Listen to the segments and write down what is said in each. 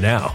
now.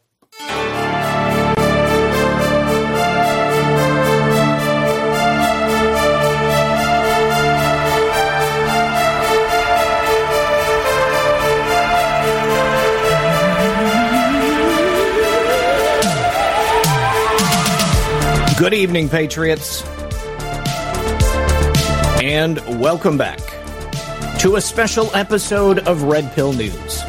Good evening, Patriots. And welcome back to a special episode of Red Pill News.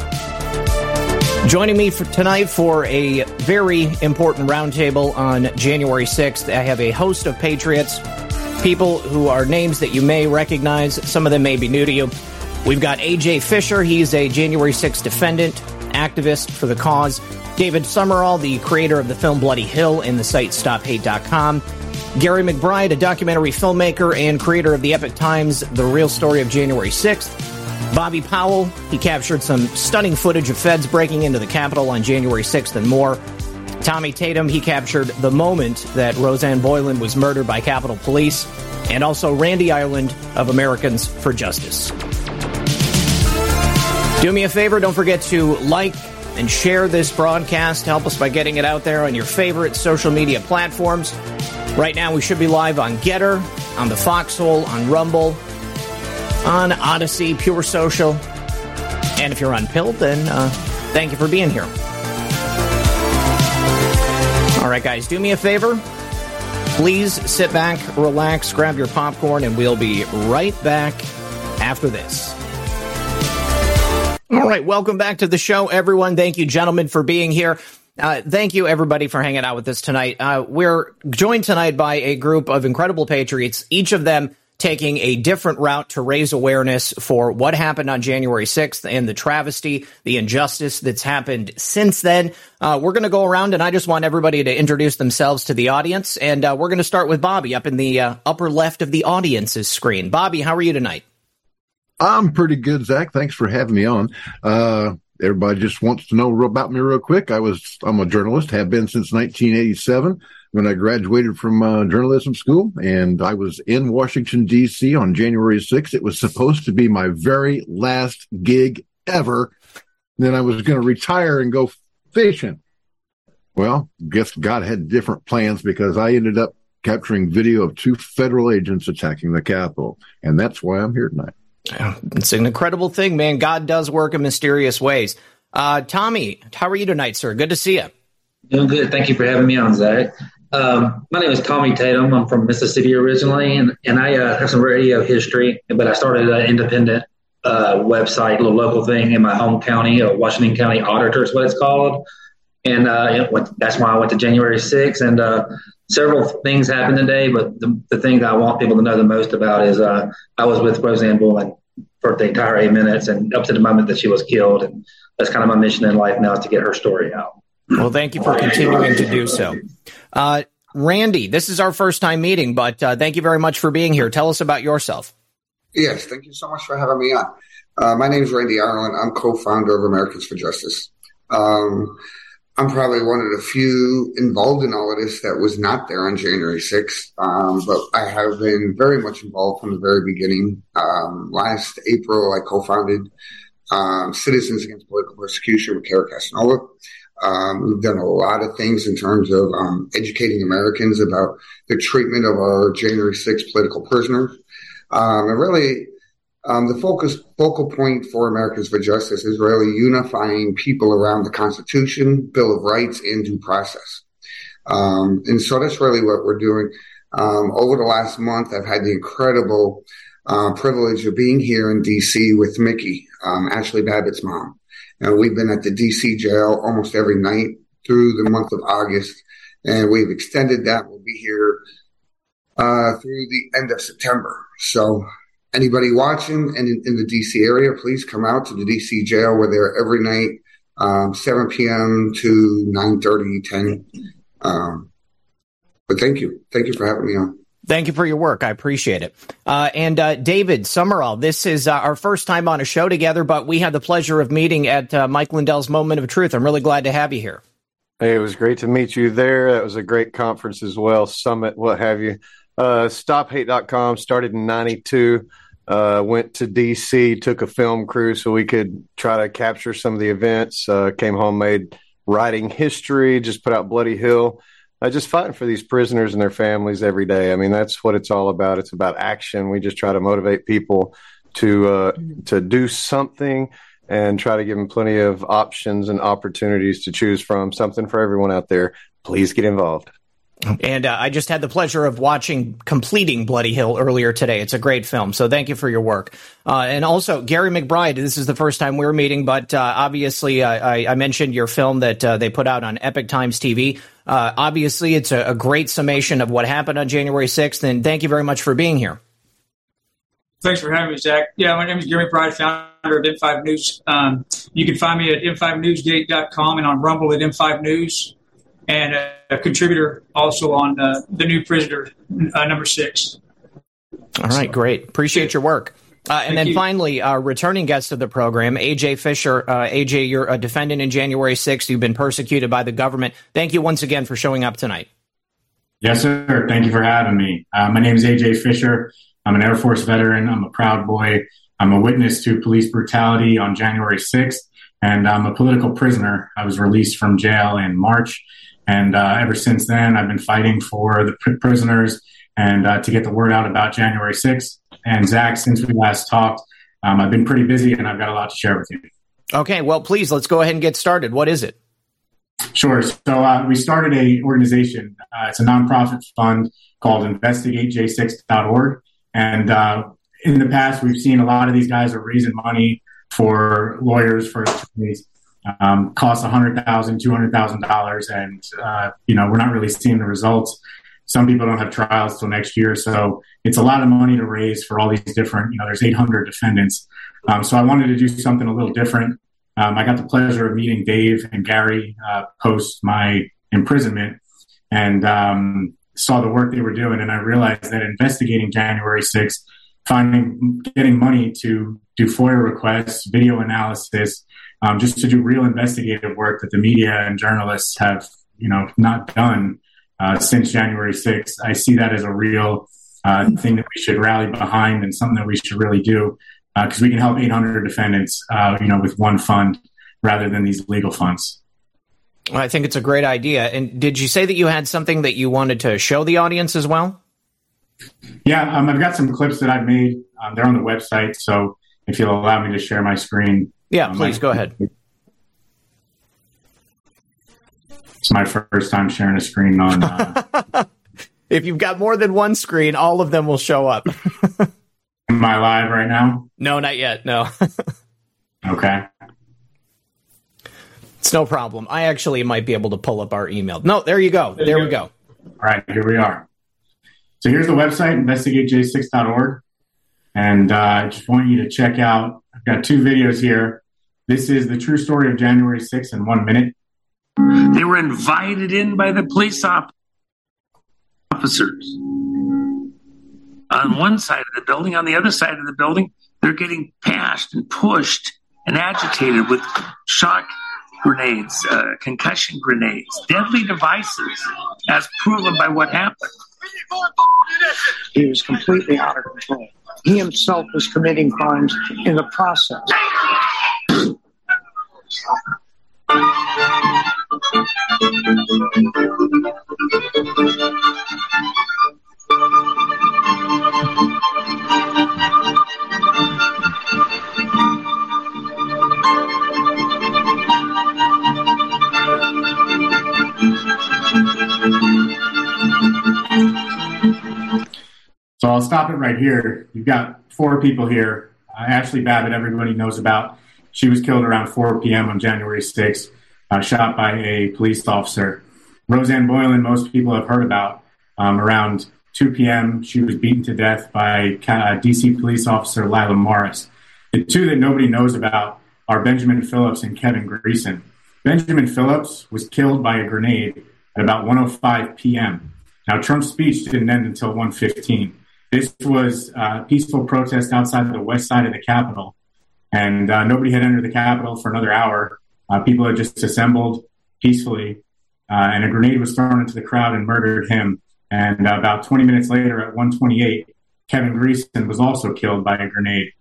Joining me for tonight for a very important roundtable on January 6th, I have a host of Patriots, people who are names that you may recognize. Some of them may be new to you. We've got AJ Fisher. He's a January 6th defendant, activist for the cause. David Summerall, the creator of the film Bloody Hill and the site StopHate.com. Gary McBride, a documentary filmmaker and creator of the Epoch Times The Real Story of January 6th. Bobby Powell, he captured some stunning footage of feds breaking into the Capitol on January 6th and more. Tommy Tatum, he captured the moment that Rosanne Boyland was murdered by Capitol Police. And also Randy Ireland of Americans for Justice. Do me a favor, don't forget to like, and share this broadcast. Help us by getting it out there on your favorite social media platforms. Right now, we should be live on Gettr, on the Foxhole, on Rumble, on Odysee, Pure Social. And if you're on Pill, then uh, thank you for being here. All right, guys, do me a favor. Please sit back, relax, grab your popcorn, and we'll be right back after this. All right, welcome back to the show, everyone. Thank you, gentlemen, for being here. Uh, thank you, everybody, for hanging out with us tonight. Uh, we're joined tonight by a group of incredible patriots, each of them taking a different route to raise awareness for what happened on January 6th and the travesty, the injustice that's happened since then. Uh, we're going to go around, and I just want everybody to introduce themselves to the audience. And uh, we're going to start with Bobby up in the uh, upper left of the audience's screen. Bobby, how are you tonight? I'm pretty good, Zach. Thanks for having me on. Uh, everybody just wants to know about me real quick. I was, I'm a journalist, have been since 1987 when I graduated from uh, journalism school and I was in Washington DC on January 6th. It was supposed to be my very last gig ever. Then I was going to retire and go fishing. Well, guess God had different plans because I ended up capturing video of two federal agents attacking the Capitol. And that's why I'm here tonight. It's an incredible thing, man. God does work in mysterious ways. Uh, Tommy, how are you tonight, sir? Good to see you. Doing good. Thank you for having me on, Zach. Um, my name is Tommy Tatum. I'm from Mississippi originally, and, and I uh, have some radio history, but I started an independent uh, website, a little local thing in my home county, uh, Washington County Auditor is what it's called. And uh, went, that's why I went to January 6th. And uh, several things happened today, but the, the thing that I want people to know the most about is uh, I was with Rosanne Boyland for the entire eight minutes and up to the moment that she was killed. And that's kind of my mission in life now is to get her story out. Well, thank you for continuing to do so. Uh, Randy, this is our first time meeting, but uh, thank you very much for being here. Tell us about yourself. Yes, thank you so much for having me on. Uh, my name is Randy Ireland. I'm co-founder of Americans for Justice. Um, I'm probably one of the few involved in all of this that was not there on January 6th. Um, but I have been very much involved from the very beginning. Um, last April, I co-founded um, Citizens Against Political Persecution with Cara Castronuova. Um, we've done a lot of things in terms of um, educating Americans about the treatment of our January 6th political prisoners. Um, and really, um, the focus focal point for Americans for Justice is really unifying people around the Constitution, Bill of Rights, and due process. Um, and so that's really what we're doing. Um, over the last month, I've had the incredible uh, privilege of being here in DC with Mickey, um, Ashley Babbitt's mom. And we've been at the DC jail almost every night through the month of August, and we've extended that. We'll be here uh, through the end of September. So anybody watching and in, in, the DC area, please come out to the DC jail. We're there every night, um, 7 p.m. to 9 30, 10. Um, but thank you. Thank you for having me on. Thank you for your work. I appreciate it. Uh, and uh, David Summerall, this is uh, our first time on a show together, but we had the pleasure of meeting at uh, Mike Lindell's Moment of Truth. I'm really glad to have you here. Hey, it was great to meet you there. That was a great conference as well, summit, what have you. Uh, StopHate.com started in 92. Uh, went to DC, took a film crew so we could try to capture some of the events. Uh, came home, made writing history, just put out Bloody Hill. Uh, just fighting for these prisoners and their families every day. I mean, that's what it's all about. It's about action. We just try to motivate people to uh, to do something and try to give them plenty of options and opportunities to choose from. Something for everyone out there. Please get involved. And uh, I just had the pleasure of watching completing Bloody Hill earlier today. It's a great film, so thank you for your work. Uh, and also, Gary McBride. This is the first time we're meeting, but uh, obviously, I, I, mentioned your film that uh, they put out on Epoch Times TV. Uh, obviously, it's a, a, great summation of what happened on January 6th, and thank you very much for being here. Thanks for having me, Zach. Yeah, my name is Gary McBride, founder of M5 News. Um, you can find me at m5newsgate.com and on Rumble at M5 News and a, contributor also on uh, the new prisoner uh, number six. All right, so, great. Appreciate your work. Uh, and then you. finally, our returning guest of the program, AJ Fisher. Uh, AJ, you're a defendant in January 6th. You've been persecuted by the government. Thank you once again for showing up tonight. Yes, sir. Thank you for having me. Uh, my name is AJ Fisher. I'm an Air Force veteran. I'm a proud boy. I'm a witness to police brutality on January 6th, and I'm a political prisoner. I was released from jail in March and uh, ever since then, I've been fighting for the pr- prisoners and uh, to get the word out about January 6th. And Zach, since we last talked, um, I've been pretty busy and I've got a lot to share with you. Okay, well, please let's go ahead and get started. What is it? Sure. So uh, we started a organization. Uh, it's a nonprofit fund called InvestigateJ6.org, and uh, in the past, we've seen a lot of these guys are raising money for lawyers for attorneys um, costs $100,000, $200,000, and, uh, you know, we're not really seeing the results. Some people don't have trials till next year. So it's a lot of money to raise for all these different, you know, there's 800 defendants. Um, so I wanted to do something a little different. Um, I got the pleasure of meeting Dave and Gary uh, post my imprisonment and um, saw the work they were doing. And I realized that investigating January 6th, finding, getting money to do FOIA requests, video analysis, um, just to do real investigative work that the media and journalists have, you know, not done uh, since January 6th. I see that as a real uh, thing that we should rally behind and something that we should really do because uh, we can help 800 defendants, uh, you know, with one fund rather than these legal funds. I think it's a great idea. And did you say that you had something that you wanted to show the audience as well? Yeah, um, I've got some clips that I've made. Um, they're on the website. So if you'll allow me to share my screen, yeah, um, please go ahead. It's my first time sharing a screen on. Uh, if you've got more than one screen, all of them will show up. Am I live right now? No, not yet. No. okay. It's no problem. I actually might be able to pull up our email. No, there you go. There, there you we go. go. All right, here we are. So here's the website, investigatej6.org. And uh, I just want you to check out, I've got two videos here. This is the true story of January 6th in one minute. They were invited in by the police op- officers. On one side of the building, on the other side of the building, they're getting passed and pushed and agitated with shock grenades, uh, concussion grenades, deadly devices, as proven by what happened. He was completely out of control. He himself was committing crimes in the process. So I'll stop it right here. You've got four people here. Uh, Ashley Babbitt, everybody knows about. She was killed around 4 p.m. on January 6th, uh, shot by a police officer. Rosanne Boyland, most people have heard about. Um, around 2 p.m., she was beaten to death by uh, DC police officer Lila Morris. The two that nobody knows about are Benjamin Phillips and Kevin Greeson. Benjamin Phillips was killed by a grenade at about 1:05 p.m. Now, Trump's speech didn't end until 1:15. This was a peaceful protest outside the west side of the Capitol, and uh, nobody had entered the Capitol for another hour. Uh, people had just assembled peacefully, uh, and a grenade was thrown into the crowd and murdered him. And uh, about 20 minutes later, at 1:28, Kevin Greeson was also killed by a grenade.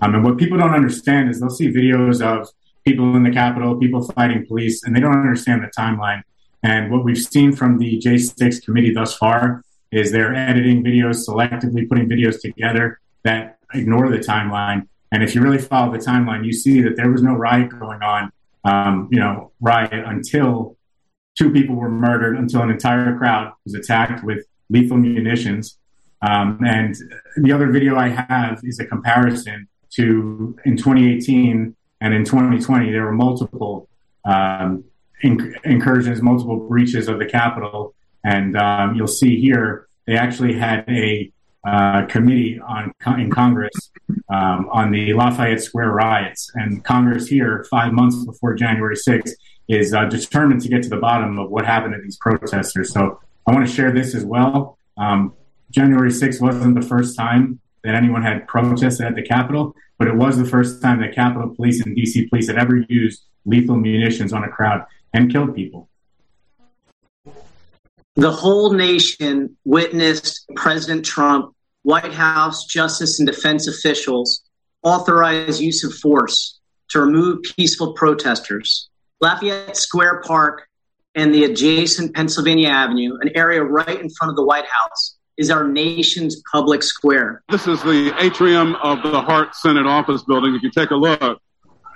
Um, and what people don't understand is they'll see videos of people in the Capitol, people fighting police, and they don't understand the timeline. And what we've seen from the J6 committee thus far is they're editing videos, selectively putting videos together that ignore the timeline. And if you really follow the timeline, you see that there was no riot going on, um, you know, riot until two people were murdered, until an entire crowd was attacked with lethal munitions. Um, and the other video I have is a comparison to in 2018 and in 2020, there were multiple um, inc- incursions, multiple breaches of the Capitol. And um, you'll see here, they actually had a uh, committee on in Congress um, on the Lafayette Square riots. And Congress here, five months before January 6th, is uh, determined to get to the bottom of what happened to these protesters. So I want to share this as well. Um, January 6th wasn't the first time that anyone had protested at the Capitol, but it was the first time that Capitol Police and DC Police had ever used lethal munitions on a crowd and killed people. The whole nation witnessed President Trump, White House, justice, and defense officials authorize use of force to remove peaceful protesters. Lafayette Square Park and the adjacent Pennsylvania Avenue, an area right in front of the White House, is our nation's public square. This is the atrium of the Hart Senate office building. If you take a look,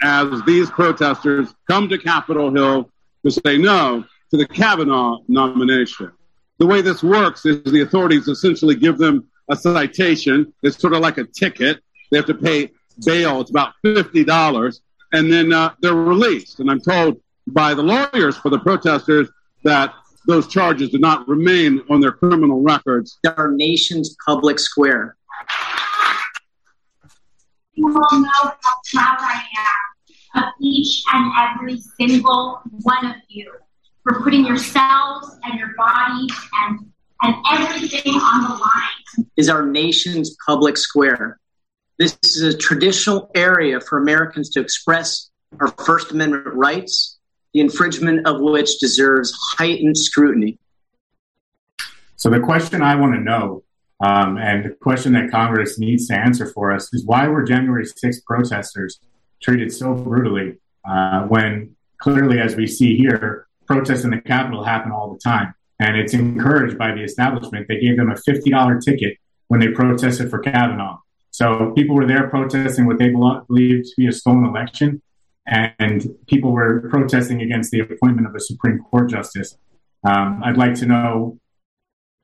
as these protesters come to Capitol Hill to say no to the Kavanaugh nomination. The way this works is the authorities essentially give them a citation. It's sort of like a ticket. They have to pay bail. It's about $50. And then uh, they're released. And I'm told by the lawyers for the protesters that those charges do not remain on their criminal records. Our nation's public square. You all know how proud I am of each and every single one of you for putting yourselves and your bodies and, and everything on the line. Is our nation's public square. This is a traditional area for Americans to express our First Amendment rights the infringement of which deserves heightened scrutiny. So, the question I want to know, um, and the question that Congress needs to answer for us, is why were January 6th protesters treated so brutally uh, when clearly, as we see here, protests in the Capitol happen all the time? And it's encouraged by the establishment. They gave them a $50 ticket when they protested for Kavanaugh. So people were there protesting what they believed to be a stolen election and people were protesting against the appointment of a Supreme Court justice. Um, I'd like to know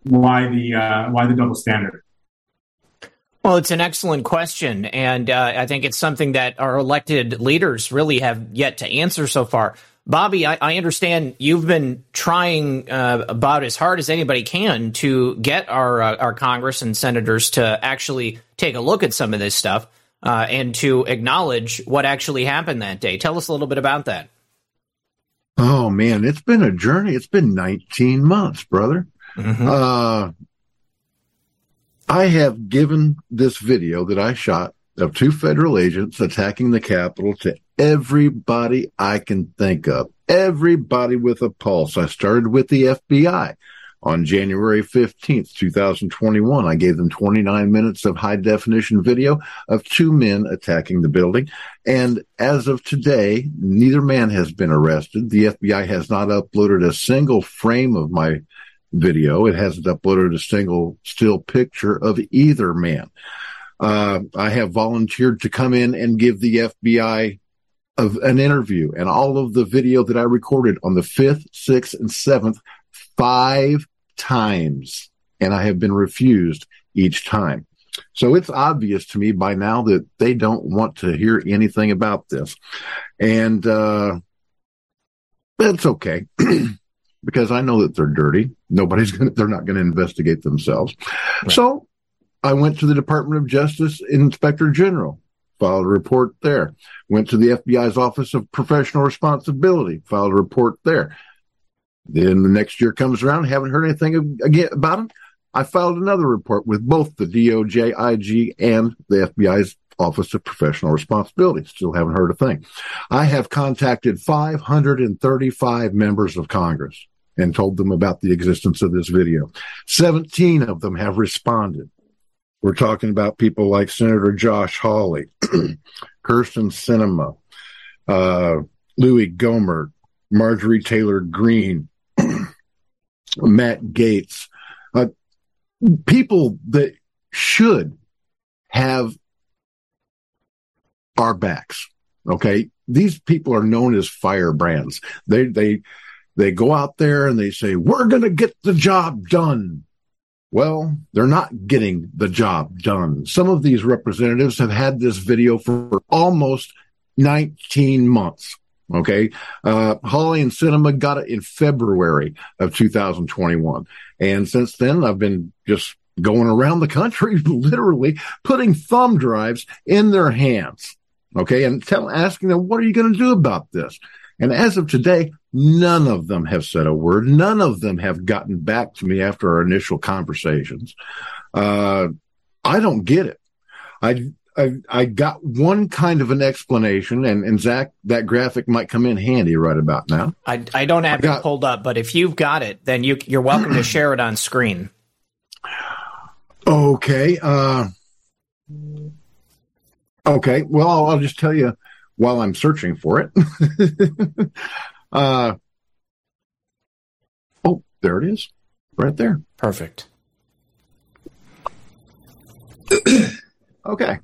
why the uh, why the double standard. Well, it's an excellent question, and uh, I think it's something that our elected leaders really have yet to answer so far. Bobby, I, I understand you've been trying uh, about as hard as anybody can to get our uh, our Congress and senators to actually take a look at some of this stuff uh, and to acknowledge what actually happened that day. Tell us a little bit about that. Oh man, it's been a journey. It's been 19 months, brother. Mm-hmm. Uh, I have given this video that I shot of two federal agents attacking the Capitol to everybody I can think of. Everybody with a pulse. I started with the FBI on January 15th, 2021. I gave them 29 minutes of high definition video of two men attacking the building. And as of today, neither man has been arrested. The FBI has not uploaded a single frame of my video. It hasn't uploaded a single still picture of either man. Uh, I have volunteered to come in and give the FBI of an interview and all of the video that I recorded on the 5th, 6th, and 7th five times, and I have been refused each time. So it's obvious to me by now that they don't want to hear anything about this. And, uh, that's okay. because I know that they're dirty. Nobody's going to, they're not going to investigate themselves. Right. So I went to the Department of Justice Inspector General, filed a report there. Went to the FBI's Office of Professional Responsibility, filed a report there. Then the next year comes around, haven't heard anything again about them. I filed another report with both the DOJ, IG, and the FBI's Office of Professional Responsibility. Still haven't heard a thing. I have contacted 535 members of Congress and told them about the existence of this video. 17 of them have responded. We're talking about people like Senator Josh Hawley, Kyrsten Sinema, uh, Louie Gohmert, Marjorie Taylor Greene, Matt Gaetz, uh, people that should have our backs. Okay. These people are known as firebrands. They, they, they go out there and they say, we're going to get the job done. Well, they're not getting the job done. Some of these representatives have had this video for almost 19 months. Okay. Uh, Hawley and Sinema got it in February of 2021. And since then, I've been just going around the country, literally putting thumb drives in their hands. Okay. And tell, asking them, what are you going to do about this? And as of today, none of them have said a word. None of them have gotten back to me after our initial conversations. Uh, I don't get it. I, I, I got one kind of an explanation, and, and Zach, that graphic might come in handy right about now. I, I don't have I got, it pulled up, but if you've got it, then you, you're welcome to share it on screen. Okay. Uh, okay. Well, I'll, I'll just tell you while I'm searching for it. uh, oh, there it is, right there. Perfect. okay.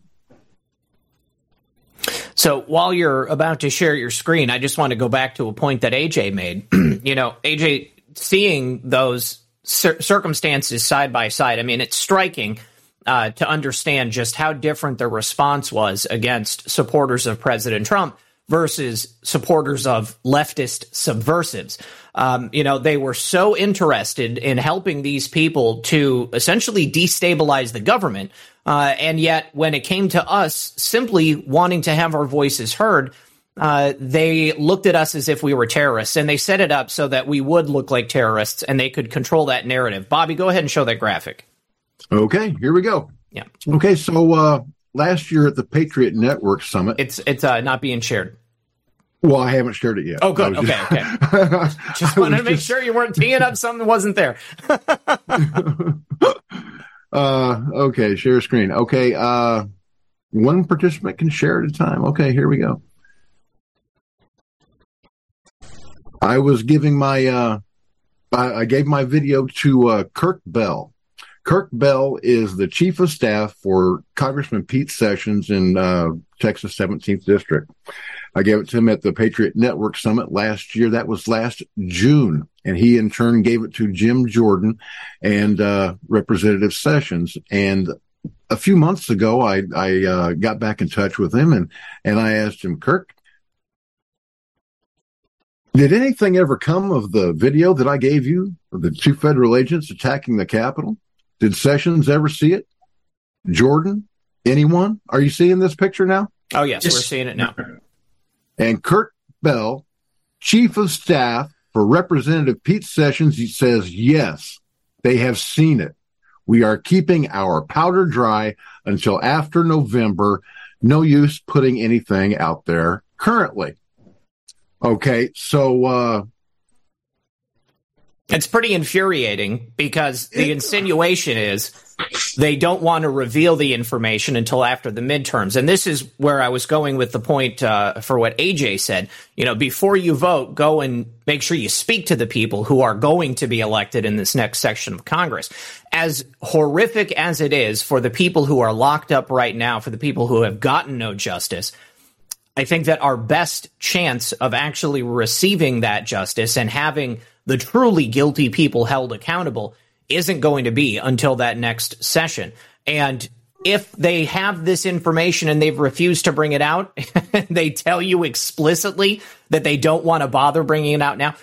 So while you're about to share your screen, I just want to go back to a point that AJ made. you know, AJ, seeing those cir- circumstances side by side, I mean, it's striking uh, to understand just how different the response was against supporters of President Trump versus supporters of leftist subversives. Um, you know, they were so interested in helping these people to essentially destabilize the government. Uh, and yet, when it came to us simply wanting to have our voices heard, uh, they looked at us as if we were terrorists and they set it up so that we would look like terrorists and they could control that narrative. Bobby, go ahead and show that graphic. Okay, here we go. Yeah. Okay, so uh, last year at the Patriot Network Summit, it's it's uh, not being shared. Well, I haven't shared it yet. Oh, good. Okay, just, okay. just wanted to make just... sure you weren't teeing up something that wasn't there. uh, okay, share screen. Okay, uh, one participant can share at a time. Okay, here we go. I was giving my, uh, I, I gave my video to uh, Kirk Bell. Kirk Bell is the chief of staff for Congressman Pete Sessions in uh, Texas 17th District. I gave it to him at the Patriot Network Summit last year. That was last June. And he in turn gave it to Jim Jordan and uh, Representative Sessions. And a few months ago, I, I uh, got back in touch with him and, and I asked him, Kirk, did anything ever come of the video that I gave you of the two federal agents attacking the Capitol? Did Sessions ever see it? Jordan? Anyone? Are you seeing this picture now? Oh, yes, yes. we're seeing it now. And Kurt Bell, chief of staff for Representative Pete Sessions, he says, yes, they have seen it. We are keeping our powder dry until after November. No use putting anything out there currently. Okay, so uh, it's pretty infuriating because the insinuation is they don't want to reveal the information until after the midterms. And this is where I was going with the point uh, for what AJ said. You know, before you vote, go and make sure you speak to the people who are going to be elected in this next section of Congress. As horrific as it is for the people who are locked up right now, for the people who have gotten no justice, I think that our best chance of actually receiving that justice and having the truly guilty people held accountable isn't going to be until that next session. And if they have this information and they've refused to bring it out, they tell you explicitly that they don't want to bother bringing it out now.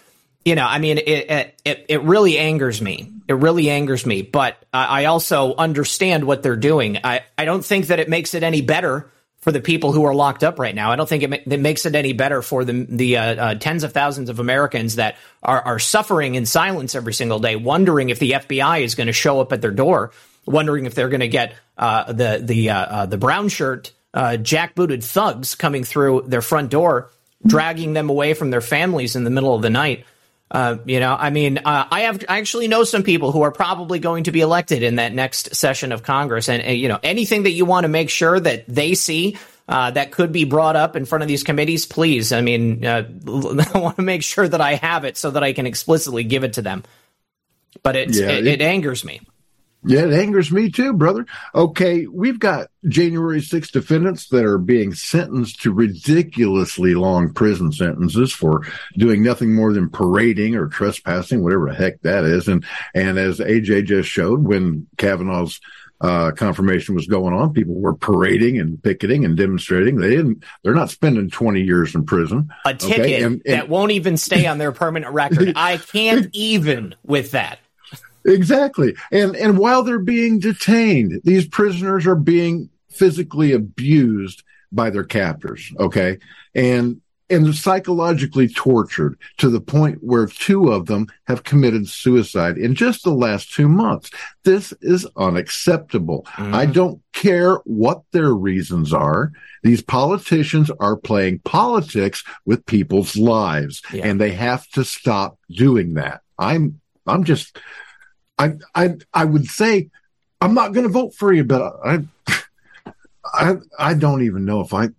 You know, I mean, it it it really angers me. It really angers me. But I also understand what they're doing. I I don't think that it makes it any better for the people who are locked up right now. I don't think it, ma- it makes it any better for the the uh, uh, tens of thousands of Americans that are are suffering in silence every single day, wondering if the FBI is going to show up at their door, wondering if they're going to get uh, the the uh, uh, the brown shirt uh, jackbooted thugs coming through their front door, dragging them away from their families in the middle of the night. Uh, you know, I mean, uh, I have I actually know some people who are probably going to be elected in that next session of Congress, and, and you know, anything that you want to make sure that they see uh, that could be brought up in front of these committees, please. I mean, uh, I want to make sure that I have it so that I can explicitly give it to them. But it's, Yeah, it, it- it angers me. Yeah, it angers me too, brother. Okay, we've got January 6 defendants that are being sentenced to ridiculously long prison sentences for doing nothing more than parading or trespassing, whatever the heck that is. And and as AJ just showed, when Kavanaugh's uh, confirmation was going on, people were parading and picketing and demonstrating. They didn't. They're not spending 20 years in prison. A ticket And- and- that won't even stay on their permanent record. I can't even with that. Exactly. And and while they're being detained, these prisoners are being physically abused by their captors, okay? And and psychologically tortured to the point where two of them have committed suicide in just the last two months. This is unacceptable. Mm-hmm. I don't care what their reasons are. These politicians are playing politics with people's lives and they have to stop doing that. I'm I'm just I I I would say I'm not going to vote for you, but I I I don't even know if I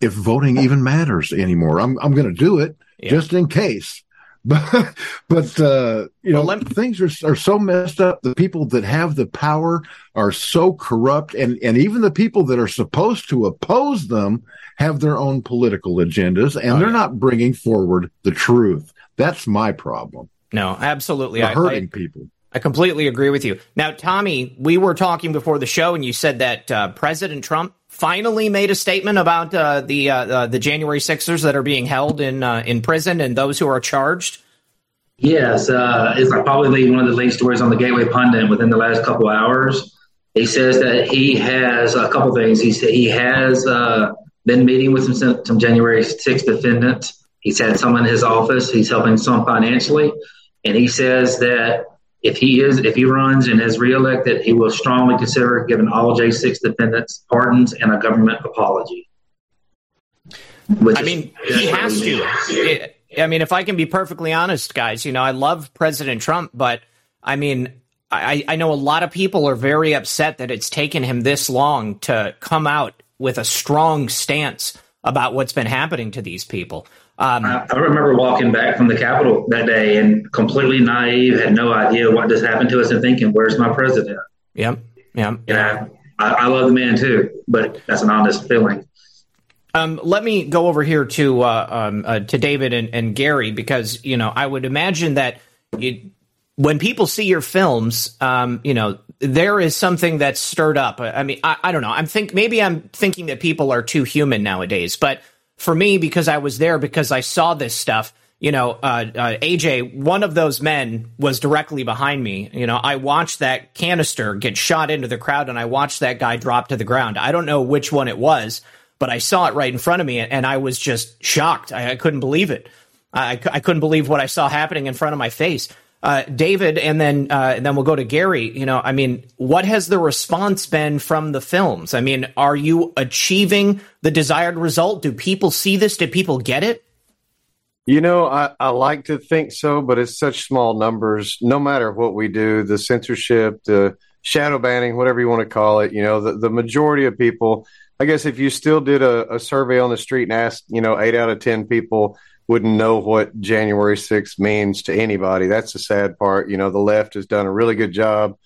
if voting even matters anymore. I'm I'm going to do it just in case. But but uh, you know things are are so messed up. The people that have the power are so corrupt, and and even the people that are supposed to oppose them have their own political agendas, and they're not bringing forward the truth. That's my problem. No, absolutely. They're I- hurting I- people. I completely agree with you. Now, Tommy, we were talking before the show, and you said that uh, President Trump finally made a statement about uh, the uh, uh, the January Sixers that are being held in uh, in prison and those who are charged. Yes, uh, it's probably one of the lead stories on the Gateway Pundit within the last couple hours. He says that he has a couple things. He said he has been meeting with some, some January 6th defendants. He's had some in his office. He's helping some financially, and he says that if he is if he runs and is reelected, he will strongly consider giving all J6 defendants pardons and a government apology. I mean, he has to. It- I mean, if I can be perfectly honest, guys, you know, I love President Trump, but I mean, I, I know a lot of people are very upset that it's taken him this long to come out with a strong stance about what's been happening to these people. Um, I, I remember walking back from the Capitol that day and completely naive, had no idea what just happened to us, and thinking, "Where's my president?" Yep, yep. You know, I, I love the man too, but that's an honest feeling. Um, let me go over here to uh, um, uh, to David and, and Gary because you know I would imagine that when people see your films, um, you know there is something that's stirred up. I I mean, I, I don't know. I'm think maybe I'm thinking that people are too human nowadays, but for me, because I was there, because I saw this stuff. You know, uh, uh, AJ, one of those men was directly behind me. You know, I watched that canister get shot into the crowd, and I watched that guy drop to the ground. I don't know which one it was, but I saw it right in front of me, and I was just shocked. I, I couldn't believe it. I, I couldn't believe what I saw happening in front of my face. Uh, David, and then uh, and then we'll go to Gary. You know, I mean, what has the response been from the films? I mean, are you achieving the desired result? Do people see this? Do people get it? You know, I, I like to think so, but it's such small numbers. No matter what we do, the censorship, the shadow banning, whatever you want to call it, you know, the, the majority of people, I guess if you still did a, a survey on the street and asked, you know, eight out of 10 people wouldn't know what January 6th means to anybody. That's the sad part. You know, the left has done a really good job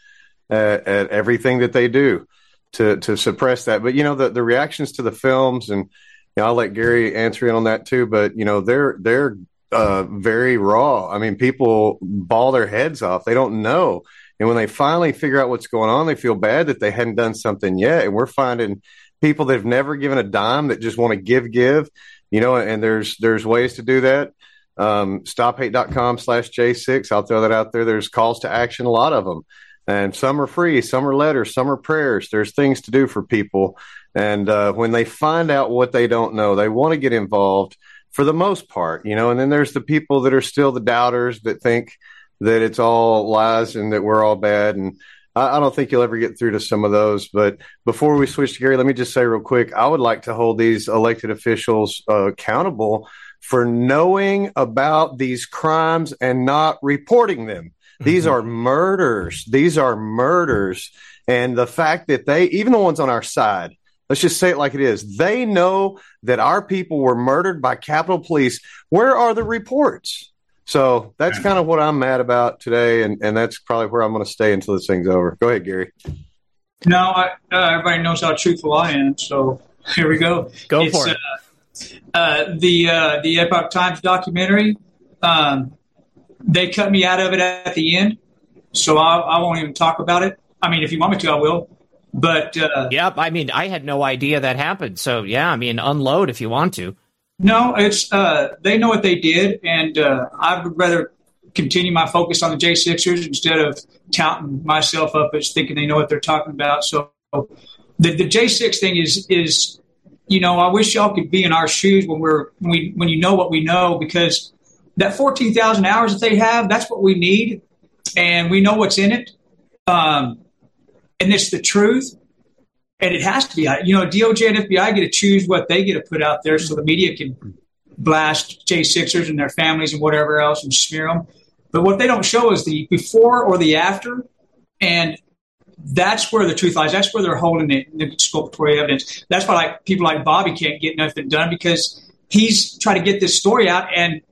at, at everything that they do to, to suppress that. But, you know, the, the reactions to the films and, you know, I'll let Gary answer in on that too, but you know, they're they're uh, very raw. I mean, people ball their heads off. They don't know. And when they finally figure out what's going on, they feel bad that they hadn't done something yet. And we're finding people that have never given a dime that just want to give, give, you know, and there's, there's ways to do that. Um, stophate.com slash J6. I'll throw that out there. There's calls to action, a lot of them. And some are free, some are letters, some are prayers. There's things to do for people. And uh, when they find out what they don't know, they want to get involved for the most part, you know. And then there's the people that are still the doubters that think that it's all lies and that we're all bad. And I, don't think you'll ever get through to some of those. But before we switch to Gary, let me just say real quick I would like to hold these elected officials uh, accountable for knowing about these crimes and not reporting them. These mm-hmm. are murders. These are murders. And the fact that they, even the ones on our side, let's just say it like it is, they know that our people were murdered by Capitol Police. Where are the reports? So that's kind of what I'm mad about today. And, and that's probably where I'm going to stay until this thing's over. Go ahead, Gary. No, I, uh, everybody knows how truthful I am. So here we go. Go it's, for it. Uh, uh, the uh, the Epoch Times documentary. Um, they cut me out of it at the end, so I, I, won't even talk about it. I mean, if you want me to, I will. But uh, yep, I mean, I had no idea that happened. So yeah, I mean, unload if you want to. No, it's uh, they know what they did, and uh, I would rather continue my focus on the J Sixers instead of touting myself up as thinking they know what they're talking about. So the the J six thing is is you know I wish y'all could be in our shoes when we're when we when you know what we know because that 14,000 hours that they have, that's what we need. And we know what's in it. Um, and it's the truth. And it has to be, you know, DOJ and FBI get to choose what they get to put out there so the media can blast J6ers and their families and whatever else and smear them. But what they don't show is the before or the after. And that's where the truth lies. That's where they're holding it, the exculpatory evidence. That's why like people like Bobby can't get nothing done because he's trying to get this story out and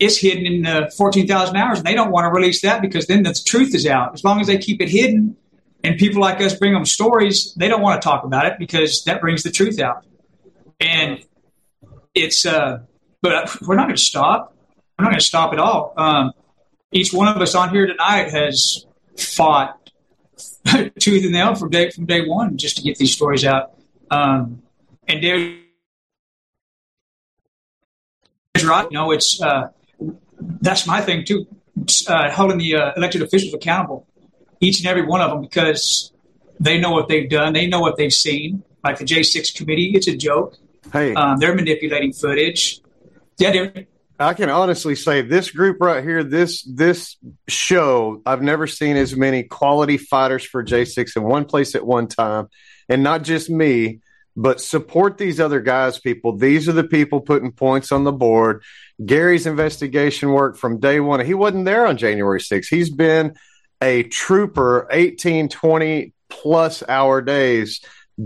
it's hidden in the 14,000 hours, and they don't want to release that because then the truth is out. As long as they keep it hidden and people like us bring them stories, they don't want to talk about it because that brings the truth out. And it's, uh, but we're not going to stop. We're not going to stop at all. Um, each one of us on here tonight has fought tooth and nail from day from day one just to get these stories out. Um, and there, right. You know, it's uh, that's my thing too, uh, holding the uh, elected officials accountable, each and every one of them, because they know what they've done, they know what they've seen. Like the J6 committee, it's a joke. Hey, um, they're manipulating footage. Yeah, they're, I can honestly say this group right here, this this show, I've never seen as many quality fighters for J6 in one place at one time, and not just me, but support these other guys, people. These are the people putting points on the board. Gary's investigation work from day one. He wasn't there on January 6th. He's been a trooper 18, 20 plus hour days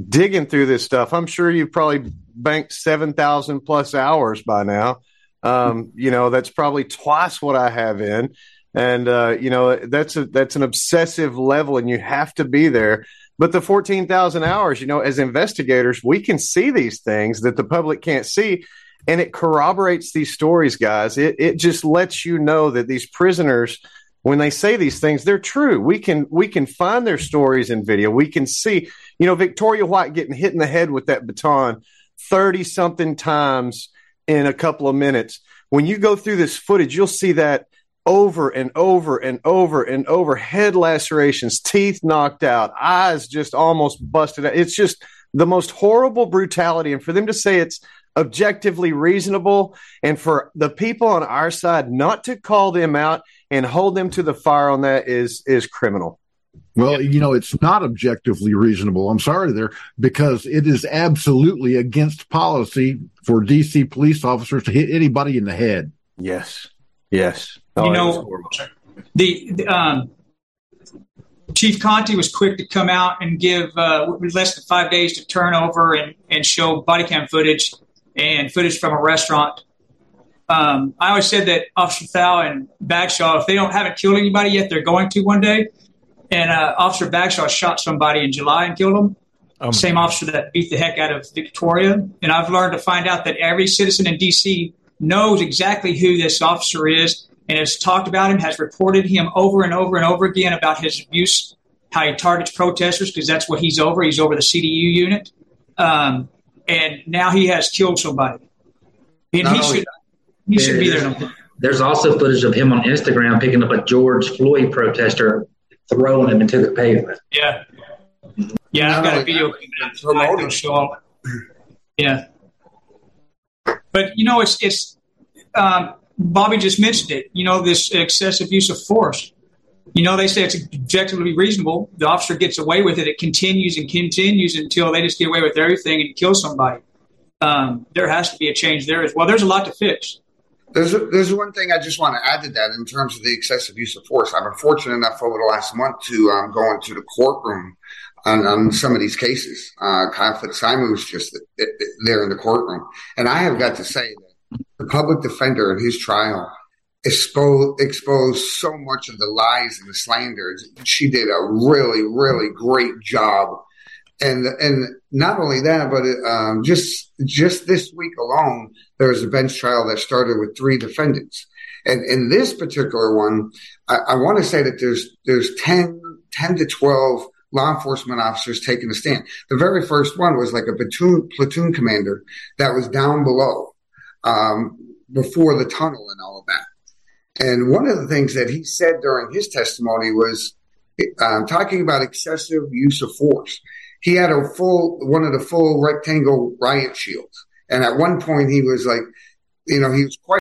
digging through this stuff. I'm sure you've probably banked 7,000 plus hours by now. Um, you know, that's probably twice what I have in. And, uh, you know, that's a, that's an obsessive level and you have to be there. But the 14,000 hours, you know, as investigators, we can see these things that the public can't see. And it corroborates these stories, guys. It, it just lets you know that these prisoners, when they say these things, they're true. We can we can find their stories in video. We can see, you know, Victoria White getting hit in the head with that baton 30 something times in a couple of minutes. When you go through this footage, you'll see that over and over and over and over head lacerations, teeth knocked out, eyes just almost busted out. It's just the most horrible brutality. And for them to say it's objectively reasonable and for the people on our side not to call them out and hold them to the fire on that is is criminal. Well, you know, it's not objectively reasonable. I'm sorry there because it is absolutely against policy for DC police officers to hit anybody in the head. Yes. Yes. Oh, you know, the, the um, Chief Contee was quick to come out and give uh, less than five days to turn over and, and show body cam footage and footage from a restaurant. Um, I always said that Officer Thao and Bagshaw, if they don't haven't killed anybody yet, they're going to one day. And uh, Officer Bagshaw shot somebody in July and killed him. Um, Same officer that beat the heck out of Victoria. And I've learned to find out that every citizen in D.C. knows exactly who this officer is and has talked about him, has reported him over and over and over again about his abuse, how he targets protesters because that's what he's over. He's over the CDU unit, um, and now he has killed somebody, and Not he should he should be there. There's also footage of him on Instagram picking up a George Floyd protester, throwing him into the pavement. Yeah, yeah, I've got a video promoting show up. Yeah, but you know, it's it's um, Bobby just mentioned it. You know, this excessive use of force. You know, they say it's objectively reasonable. The officer gets away with it. It continues and continues until they just get away with everything and kill somebody. Um, there has to be a change there as well. There's a lot to fix. There's there's one thing I just want to add to that in terms of the excessive use of force. I've been fortunate enough over the last month to um, go into the courtroom on, on some of these cases. Uh, Kyle Fitzsimon was just there in the courtroom, and I have got to say that the public defender in his trial exposed exposed so much of the lies and the slanders. She did a really really great job and and not only that, but it, um, just just this week alone, there was a bench trial that started with three defendants, and in this particular one, I, I want to say that there's there's 10, 10 to twelve law enforcement officers taking a stand. The very first one was like a platoon platoon commander that was down below um, before the tunnel and all of that. And one of the things that he said during his testimony was um, talking about excessive use of force he had a full one of the full rectangle riot shields, and at one point he was like, you know, he was quite.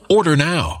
Order now.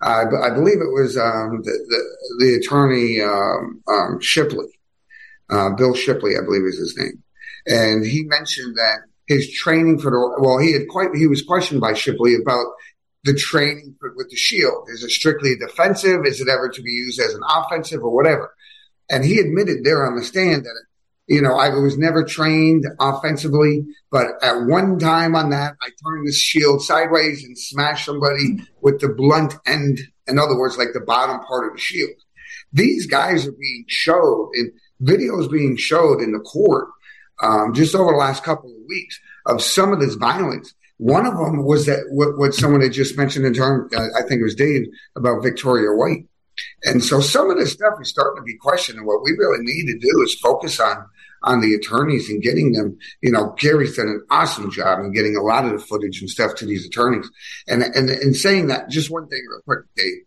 I, I believe it was um, the, the, the attorney um, um, Shipley, uh, Bill Shipley, I believe is his name. and he mentioned that his training for the well, he had quite he was questioned by Shipley about the training for, with the shield. Is it strictly defensive? Is it ever to be used as an offensive or whatever? And he admitted there on the stand that you know, I was never trained offensively, but at one time on that, I turned the shield sideways and smashed somebody with the blunt end. In other words, like the bottom part of the shield. These guys are being showed in videos being showed in the court um, just over the last couple of weeks of some of this violence. One of them was that what, what someone had just mentioned in terms, uh, I think it was Dave about Victoria White. And so some of this stuff is starting to be questioned. And what we really need to do is focus on on the attorneys and getting them. You know, Gary's done an awesome job in getting a lot of the footage and stuff to these attorneys. And and in saying that, just one thing real quick, Dave.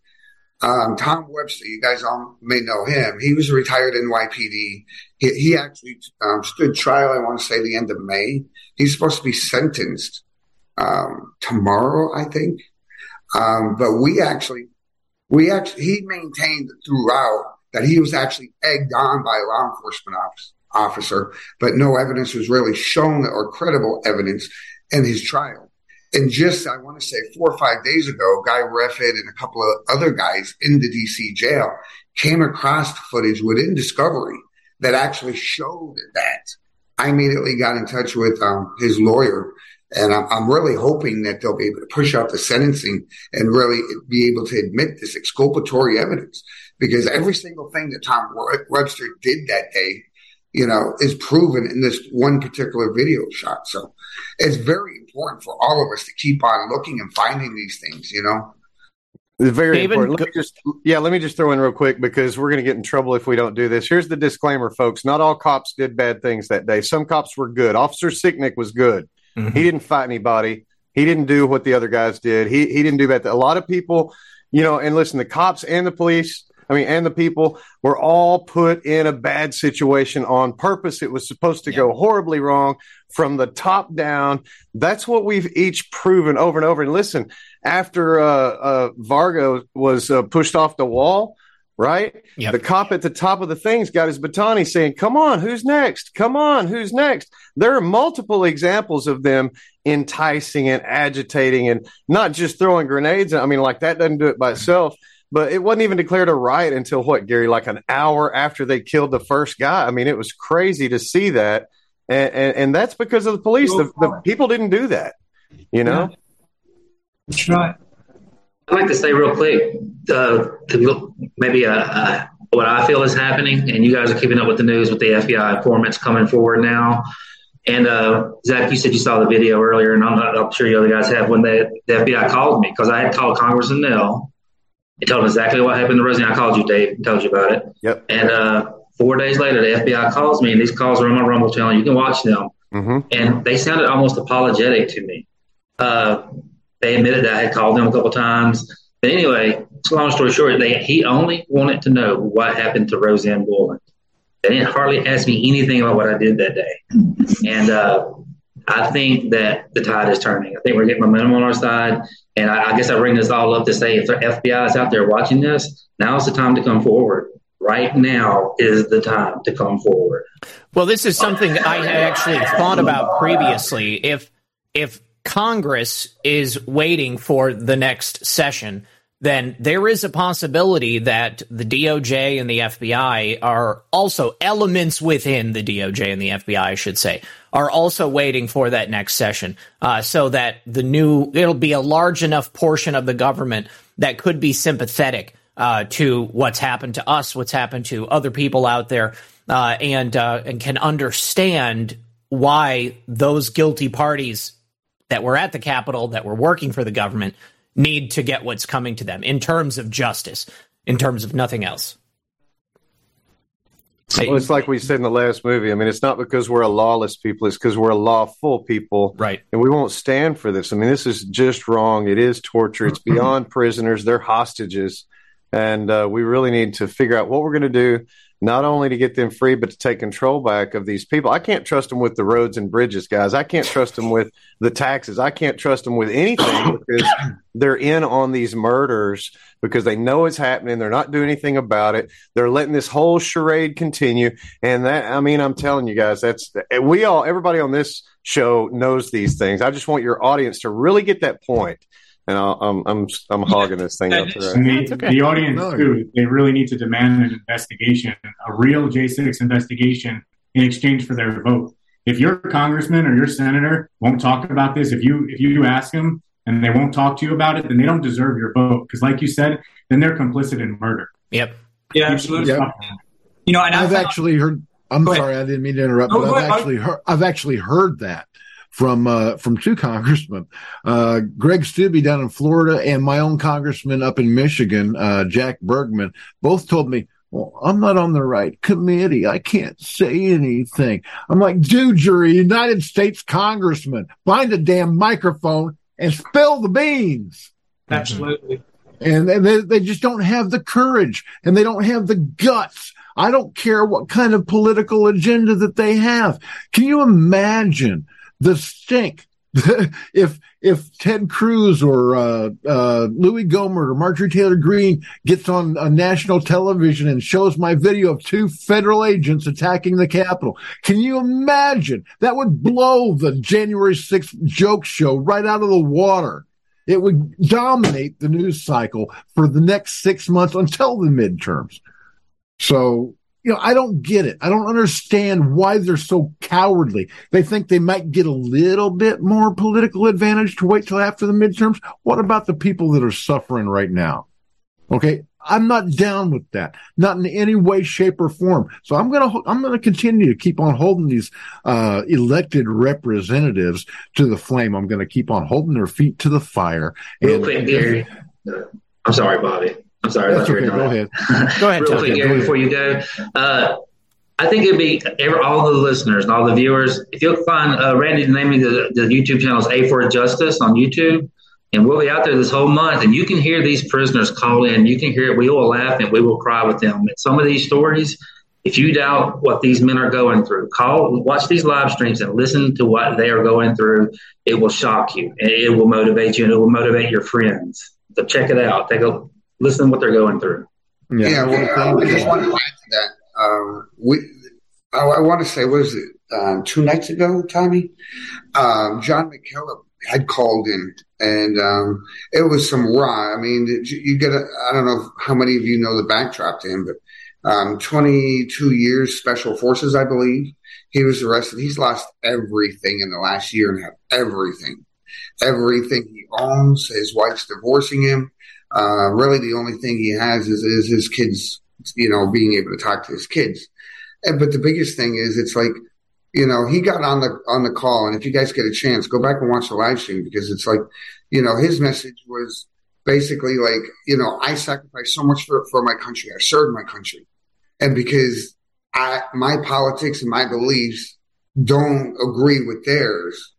Um, Tom Webster, you guys all may know him. He was a retired NYPD. He, he actually um, stood trial. I want to say the end of May. He's supposed to be sentenced um, tomorrow, I think. Um, but we actually, we actually, he maintained throughout that he was actually egged on by law enforcement officers officer, but no evidence was really shown or credible evidence in his trial. And just, I want to say four or five days ago, Guy Reffitt and a couple of other guys in the DC jail came across footage within Discovery that actually showed that. I immediately got in touch with um, his lawyer and I'm, I'm, really hoping that they'll be able to push out the sentencing and really be able to admit this exculpatory evidence because every single thing that Tom Webster did that day you know, is proven in this one particular video shot. So it's very important for all of us to keep on looking and finding these things, you know. It's very David, important. Let me just yeah, let me just throw in real quick because we're going to get in trouble if we don't do this. Here's the disclaimer, folks. Not all cops did bad things that day. Some cops were good. Officer Sicknick was good. Mm-hmm. He didn't fight anybody. He didn't do what the other guys did. He he didn't do that. A lot of people, you know, and listen, the cops and the police I mean, and the people were all put in a bad situation on purpose. It was supposed to yeah. go horribly wrong from the top down. That's what we've each proven over and over. And listen, after uh, uh, Varga was uh, pushed off the wall, right? Yep. The cop at the top of the things got his baton. He's saying, Come on, who's next? Come on, who's next? There are multiple examples of them enticing and agitating and not just throwing grenades. I mean, like that doesn't do it by itself. But it wasn't even declared a riot until what, Gary? Like an hour after they killed the first guy. I mean, it was crazy to see that, and and, and that's because of the police. The, the, people didn't do that, you know. Yeah. That's right. I'd like to say real quick, uh, to maybe uh, uh, what I feel is happening, and you guys are keeping up with the news with the FBI informants coming forward now. And uh, Zach, you said you saw the video earlier, and I'm, not, I'm sure you other guys have when they, the FBI called me because I had called Congressman Nehls he told him exactly what happened to Rosie. I called you, Dave, and told you about it. Yep. And uh, four days later, the FBI calls me, and these calls are on my Rumble channel. You can watch them. Mm-hmm. And they sounded almost apologetic to me. Uh, they admitted that I had called them a couple times. But anyway, long story short, they, he only wanted to know what happened to Rosanne Boyland. They didn't hardly ask me anything about what I did that day. And uh, I think that the tide is turning. I think we're getting momentum on our side. And I, I guess I bring this all up to say if the FBI is out there watching this, now is the time to come forward. Right now is the time to come forward. Well, this is something I had actually thought about previously. If if Congress is waiting for the next session, then there is a possibility that the DOJ and the FBI are also elements within the DOJ and the FBI, I should say, are also waiting for that next session, uh, so that the new it'll be a large enough portion of the government that could be sympathetic uh, to what's happened to us, what's happened to other people out there, uh, and uh, and can understand why those guilty parties that were at the Capitol that were working for the government need to get what's coming to them in terms of justice, in terms of nothing else. Well, it's like we said in the last movie. I mean, it's not because we're a lawless people; it's because we're a lawful people, right? And we won't stand for this. I mean, this is just wrong. It is torture. It's beyond prisoners. They're hostages, and uh, we really need to figure out what we're going to do not only to get them free, but to take control back of these people. I can't trust them with the roads and bridges, guys. I can't trust them with the taxes. I can't trust them with anything because they're in on these murders because they know it's happening. They're not doing anything about it. They're letting this whole charade continue. And that, I mean, I'm telling you guys, that's, we all, everybody on this show knows these things. I just want your audience to really get that point and i am I'm I'm hogging this thing up. The, okay. the audience too, they really need to demand an investigation, a real J6 investigation in exchange for their vote. If your congressman or your senator won't talk about this, if you if you ask them and they won't talk to you about it, then they don't deserve your vote. Because, like you said, then they're complicit in murder. Yep. Yeah, absolutely. Yep. You know, and I've, I've actually heard. I'm sorry, I didn't mean to interrupt, but I've actually heard. I've actually heard that from uh, from two congressmen, uh, Greg Steube down in Florida and my own congressman up in Michigan, uh, Jack Bergman, both told me, well, I'm not on the right committee. I can't say anything. I'm like, dude, you're a United States congressman. Find a damn microphone and spill the beans. Absolutely. And they, they just don't have the courage and they don't have the guts. I don't care what kind of political agenda that they have. Can you imagine the stink. if if Ted Cruz or uh, uh, Louie Gohmert or Marjorie Taylor Greene gets on a national television and shows my video of two federal agents attacking the Capitol, can you imagine? That would blow the January 6th joke show right out of the water. It would dominate the news cycle for the next six months until the midterms. So you know, I don't get it. I don't understand why they're so cowardly. They think they might get a little bit more political advantage to wait till after the midterms. What about the people that are suffering right now? Okay. I'm not down with that. Not in any way, shape or form. So I'm going to, I'm going to continue to keep on holding these, uh, elected representatives to the flame. I'm going to keep on holding their feet to the fire. Real and, quick, Gary. I'm sorry, Bobby. I'm sorry. That's okay. Go ahead. go ahead. Real quick, Gary, before you go, uh, I think it'd be all the listeners and all the viewers. If you'll find uh, Randy, the name of the, the YouTube channel is A for Justice on YouTube, and we'll be out there this whole month, and you can hear these prisoners call in. You can hear it. We will laugh and we will cry with them. And some of these stories, if you doubt what these men are going through, call, watch these live streams and listen to what they are going through. It will shock you, and it will motivate you, and it will motivate your friends. So check it out. Take a listen to what they're going through. Yeah, yeah well, I just want to add to that. Um, we, I, I, want to say, was it um, two nights ago, Tommy? Um, John McKellop had called in, and um, it was some raw. I mean, you get a, I don't know how many of you know the backdrop to him, but um, 22 years special forces, I believe. He was arrested. He's lost everything in the last year and a half. Everything, everything he owns. His wife's divorcing him. Uh, really, the only thing he has is, is his kids, you know, being able to talk to his kids. And, but the biggest thing is, it's like, you know, he got on the on the call, and if you guys get a chance, go back and watch the live stream because it's like, you know, his message was basically like, you know, I sacrificed so much for for my country, I served my country, and because I my politics and my beliefs don't agree with theirs,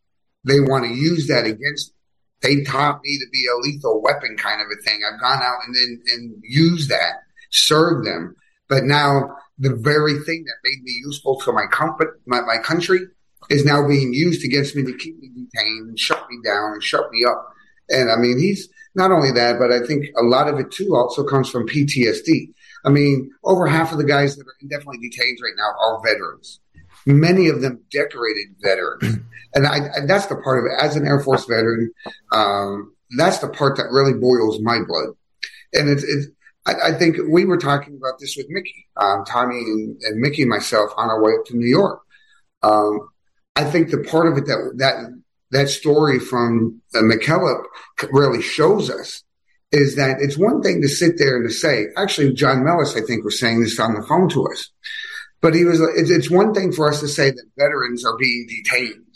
they want to use that against me they taught me to be a lethal weapon kind of a thing. I've gone out and then and used that, served them. But now the very thing that made me useful to my company, my, my country, is now being used against me to keep me detained and shut me down and shut me up. And I mean, he's not only that, but I think a lot of it too also comes from PTSD. I mean, over half of the guys that are indefinitely detained right now are veterans. Many of them decorated veterans and I, I, that's the part of it. As an Air Force veteran, um, that's the part that really boils my blood. And it's, it's I, I, think we were talking about this with Mickey, um, Tommy, and, and, Mickey and myself on our way up to New York. Um, I think the part of it that that that story from uh, McKellop really shows us is that it's one thing to sit there and to say. Actually, John Mellis, I think, was saying this on the phone to us. But he was. It's, one thing for us to say that veterans are being detained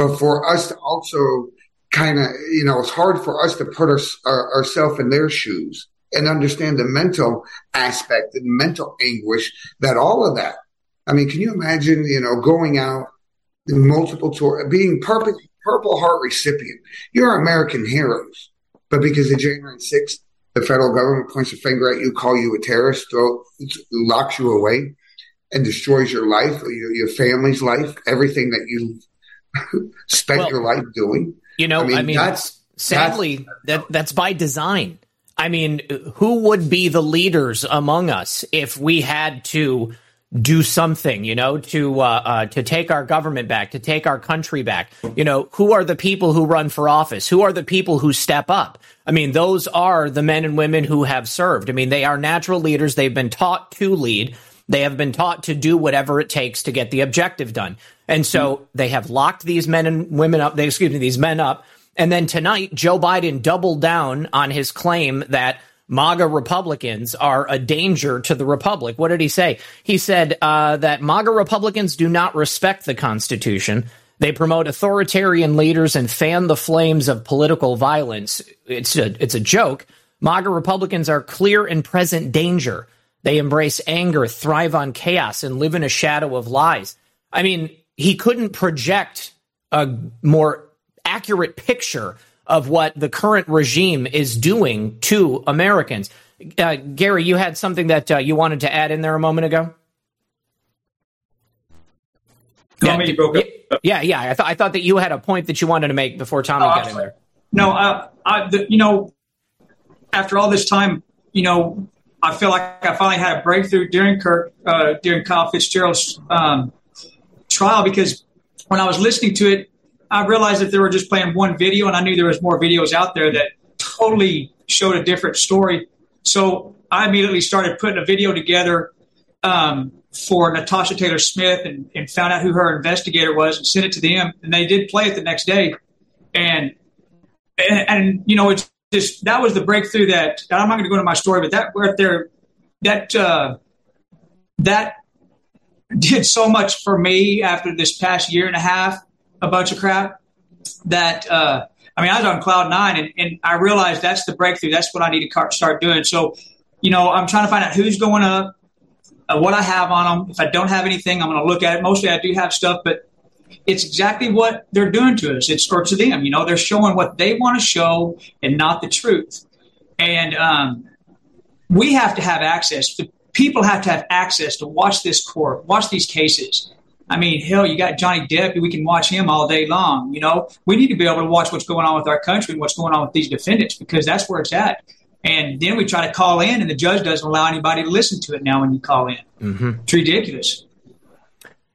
but for us to also kind of, you know, it's hard for us to put our, our, ourselves in their shoes and understand the mental aspect and mental anguish that all of that. I mean, can you imagine, you know, going out multiple tour, being purple, purple heart recipient? You're American heroes, but because of January 6th, the the federal government points a finger at you, call you a terrorist, throw, locks you away, and destroys your life, your, your family's life, everything that you spent Well, your life doing. You know, I mean, that's sadly, that that's by design. I mean, who would be the leaders among us if we had to do something, you know, to uh, uh, to take our government back, to take our country back? You know, who are the people who run for office? Who are the people who step up? I mean, those are the men and women who have served. I mean, they are natural leaders. They've been taught to lead. They have been taught to do whatever it takes to get the objective done. And so they have locked these men and women up, they, excuse me, these men up. And then tonight, Joe Biden doubled down on his claim that MAGA Republicans are a danger to the Republic. What did he say? He said uh, that MAGA Republicans do not respect the Constitution. They promote authoritarian leaders and fan the flames of political violence. It's a, it's a joke. MAGA Republicans are clear and present danger. They embrace anger, thrive on chaos, and live in a shadow of lies. I mean, he couldn't project a more accurate picture of what the current regime is doing to Americans. Uh, Gary, you had something that uh, you wanted to add in there a moment ago. Tommy, up. Yeah, yeah. I, th- I thought that you had a point that you wanted to make before Tommy Oh, got in there. No, I, I, the, you know, after all this time, you know, I feel like I finally had a breakthrough during Kirk, uh, during Kyle Fitzgerald's um, trial because when I was listening to it, I realized that they were just playing one video, and I knew there was more videos out there that totally showed a different story. So I immediately started putting a video together um, for Natasha Taylor Smith and, and found out who her investigator was and sent it to them, and they did play it the next day, and and, and you know it's just that was the breakthrough that I'm not going to go into my story, but that right there that uh, that did so much for me after this past year and a half, a bunch of crap that uh, I mean I was on cloud nine, and, and I realized that's the breakthrough. That's what I need to start doing. So you know I'm trying to find out who's going up, uh, what I have on them. If I don't have anything, I'm going to look at it. Mostly I do have stuff, but it's exactly what they're doing to us. It's or to them, you know, they're showing what they want to show and not the truth. And um, we have to have access. The people have to have access to watch this court, watch these cases. I mean, hell, you got Johnny Depp. We can watch him all day long. You know, we need to be able to watch what's going on with our country and what's going on with these defendants because that's where it's at. And then we try to call in, and the judge doesn't allow anybody to listen to it now when you call in. Mm-hmm. It's ridiculous.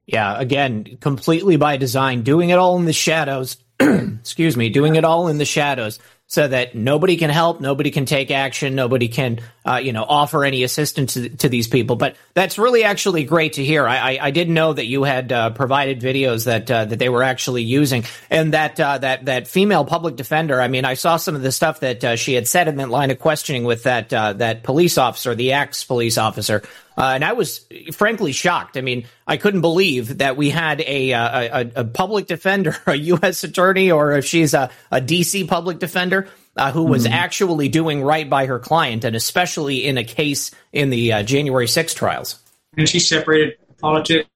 Yeah, again, completely by design, doing it all in the shadows. excuse me, doing it all in the shadows so that nobody can help, nobody can take action, nobody can, uh, you know, offer any assistance to, to, these people. But that's really actually great to hear. I, I, I didn't know that you had uh, provided videos that uh, that they were actually using, and that uh, that that female public defender. I mean, I saw some of the stuff that uh, she had said in that line of questioning with that uh, that police officer, the ex police officer. Uh, and I was frankly shocked. I mean, I couldn't believe that we had a, a, a, a public defender, a U.S. attorney, or if she's a, a D.C. public defender, uh, who was Mhm. actually doing right by her client, and especially in a case in the uh, January 6 trials. And she separated politics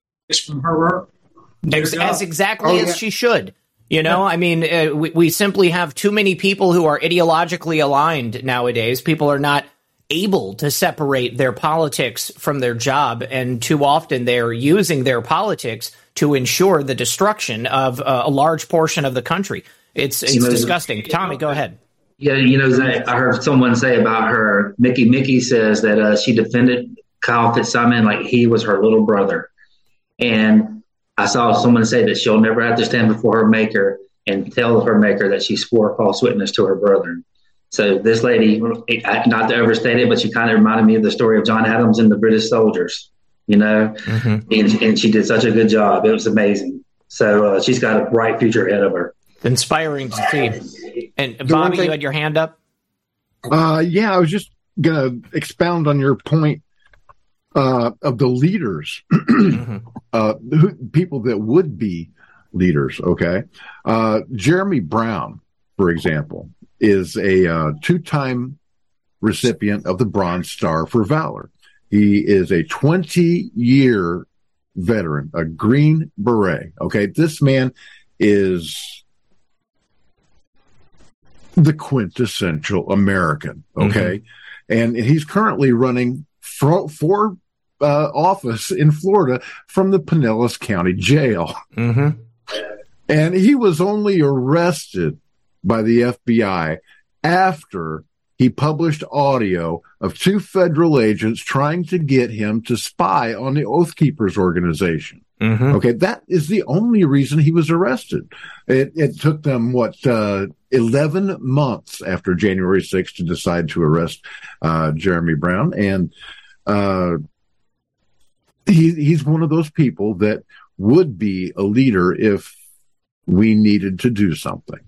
from her work. Ex- job. as exactly Oh, as yeah. she should. You know, I mean, uh, we, we simply have too many people who are ideologically aligned nowadays. People are not able to separate their politics from their job, and too often they're using their politics to ensure the destruction of uh, a large portion of the country. It's it's You know, disgusting. Tommy, go ahead. Yeah, you know, Zach, I heard someone say about her. Mickey Mickey says that uh, she defended Kyle Fitzsimon like he was her little brother, and I saw someone say that she'll never have to stand before her maker and tell her maker that she swore false witness to her brethren. So this lady, not to overstate it, but she kind of reminded me of the story of John Adams and the British soldiers. You know, and, and she did such a good job. It was amazing. So uh, she's got a bright future ahead of her. Inspiring to see. And The Bobby, thing- you had your hand up. Uh, yeah, I was just gonna expound on your point uh, of the leaders, uh, who, people that would be leaders. Okay, uh, Jeremy Brown, for example, is a uh, two-time recipient of the Bronze Star for Valor. He is a 20-year veteran, a Green Beret. Okay, this man is the quintessential American. Okay. Mm-hmm. And he's currently running for, for uh, office in Florida from the Pinellas County Jail. Mm-hmm. And he was only arrested by the FBI after he published audio of two federal agents trying to get him to spy on the Oath Keepers organization. Mm-hmm. Okay, that is the only reason he was arrested. It, it took them what uh, eleven months after January 6th to decide to arrest uh, Jeremy Brown, and uh, he, he's one of those people that would be a leader if we needed to do something.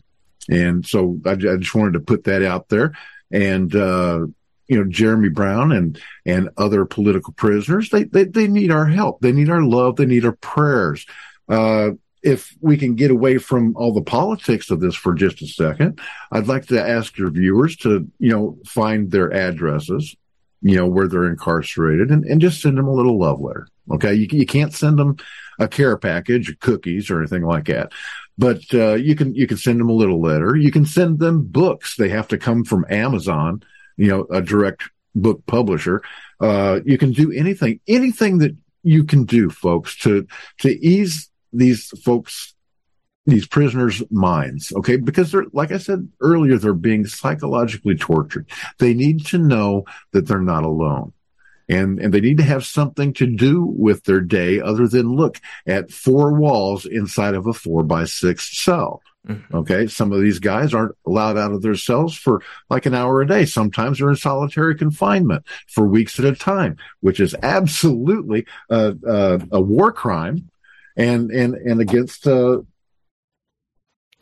And so I, I just wanted to put that out there. And, uh, you know, Jeremy Brown and, and other political prisoners, they, they, they need our help. They need our love. They need our prayers. Uh, if we can get away from all the politics of this for just a second, I'd like to ask your viewers to, you know, find their addresses, you know, where they're incarcerated and, and just send them a little love letter. Okay. You, you can't send them a care package, cookies or anything like that. But, uh, you can, you can send them a little letter. You can send them books. They have to come from Amazon, you know, a direct book publisher. Uh, you can do anything, anything that you can do, folks, to, to ease these folks these prisoners' minds, okay? Because they're, like I said earlier, they're being psychologically tortured. They need to know that they're not alone. And, and they need to have something to do with their day other than look at four walls inside of a four by six cell. Mm-hmm. Okay. Some of these guys aren't allowed out of their cells for like an hour a day. Sometimes they're in solitary confinement for weeks at a time, which is absolutely a, a, a war crime and, and, and against, uh,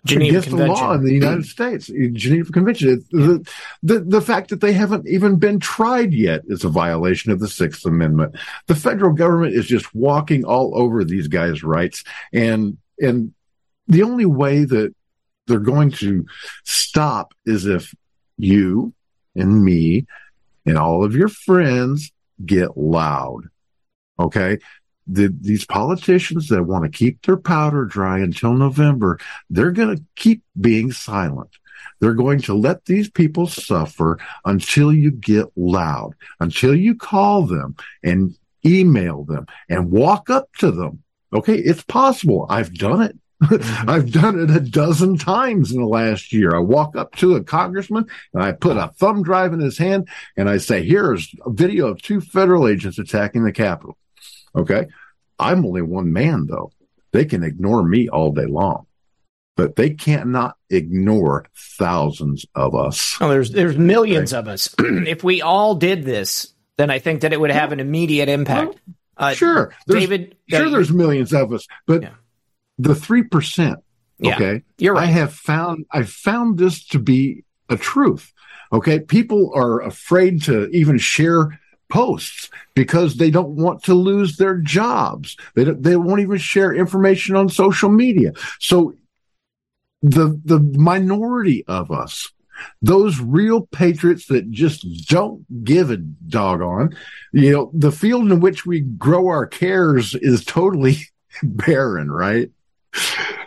Geneva against Convention. the law in the United States, Geneva Convention. The, the, the fact that they haven't even been tried yet is a violation of the Sixth Amendment. The federal government is just walking all over these guys' rights. And, and the only way that they're going to stop is if you and me and all of your friends get loud. Okay the, these politicians that want to keep their powder dry until November, they're going to keep being silent. They're going to let these people suffer until you get loud, until you call them and email them and walk up to them. Okay. It's possible. I've done it. Mm-hmm. I've done it a dozen times in the last year. I walk up to a congressman and I put a thumb drive in his hand and I say, here's a video of two federal agents attacking the Capitol. Okay. I'm only one man though. They can ignore me all day long, but they cannot ignore thousands of us. Oh, there's, there's millions okay. of us. if we all did this, then I think that it would have an immediate impact. Uh, sure. There's, David, sure, uh, there's millions of us, but yeah. the 3%, yeah, okay. You're right. I have found, I found this to be a truth. Okay. People are afraid to even share posts because they don't want to lose their jobs. They they won't even share information on social media. So the the minority of us, those real patriots that just don't give a doggone, you know, the field in which we grow our cares is totally barren, right?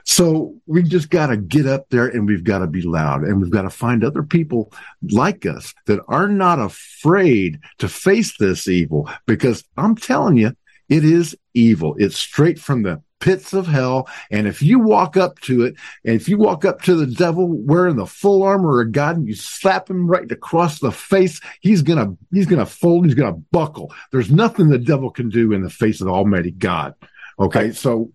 So we just got to get up there and we've got to be loud and we've got to find other people like us that are not afraid to face this evil because I'm telling you, it is evil. It's straight from the pits of hell. And if you walk up to it, and if you walk up to the devil wearing the full armor of God and you slap him right across the face, he's gonna, he's gonna fold, he's gonna buckle. There's nothing the devil can do in the face of Almighty God. Okay. So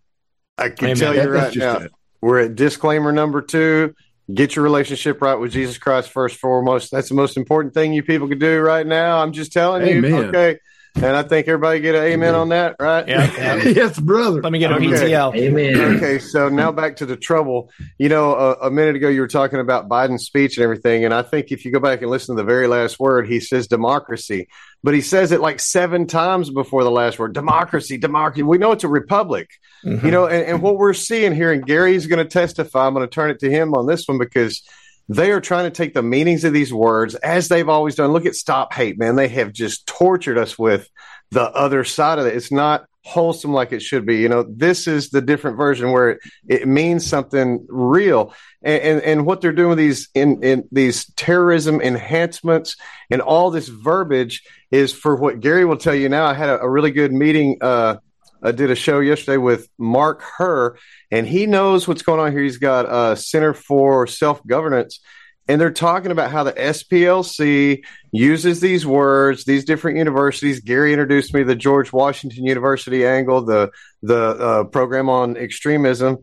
I can Amen. tell you right now, it. we're at disclaimer number two. Get your relationship right with Jesus Christ first foremost. That's the most important thing you people can do right now. I'm just telling Amen. you. Okay. And I think everybody get an amen on that, right? Yeah. yes, brother. Let me get a Okay. PTL. Amen. Okay, so now back to the trouble. You know, a, a minute ago you were talking about Biden's speech and everything, and I think if you go back and listen to the very last word, he says democracy, but he says it like seven times before the last word democracy, democracy. We know it's a republic, you know, and, and what we're seeing here, and Gary's going to testify. I'm going to turn it to him on this one because they are trying to take the meanings of these words as they've always done. Look at Stop Hate, man. They have just tortured us with the other side of it. It's not wholesome like it should be. You know, this is the different version where it, it means something real. And, and, and what they're doing with these in, in these terrorism enhancements and all this verbiage is for what Gary will tell you now. I had a, a really good meeting. Uh, I did a show yesterday with Mark Herr, and he knows what's going on here. He's got a Center for Self Governance, and they're talking about how the SPLC uses these words, these different universities. Gary introduced me to the George Washington University angle, the the uh, program on extremism,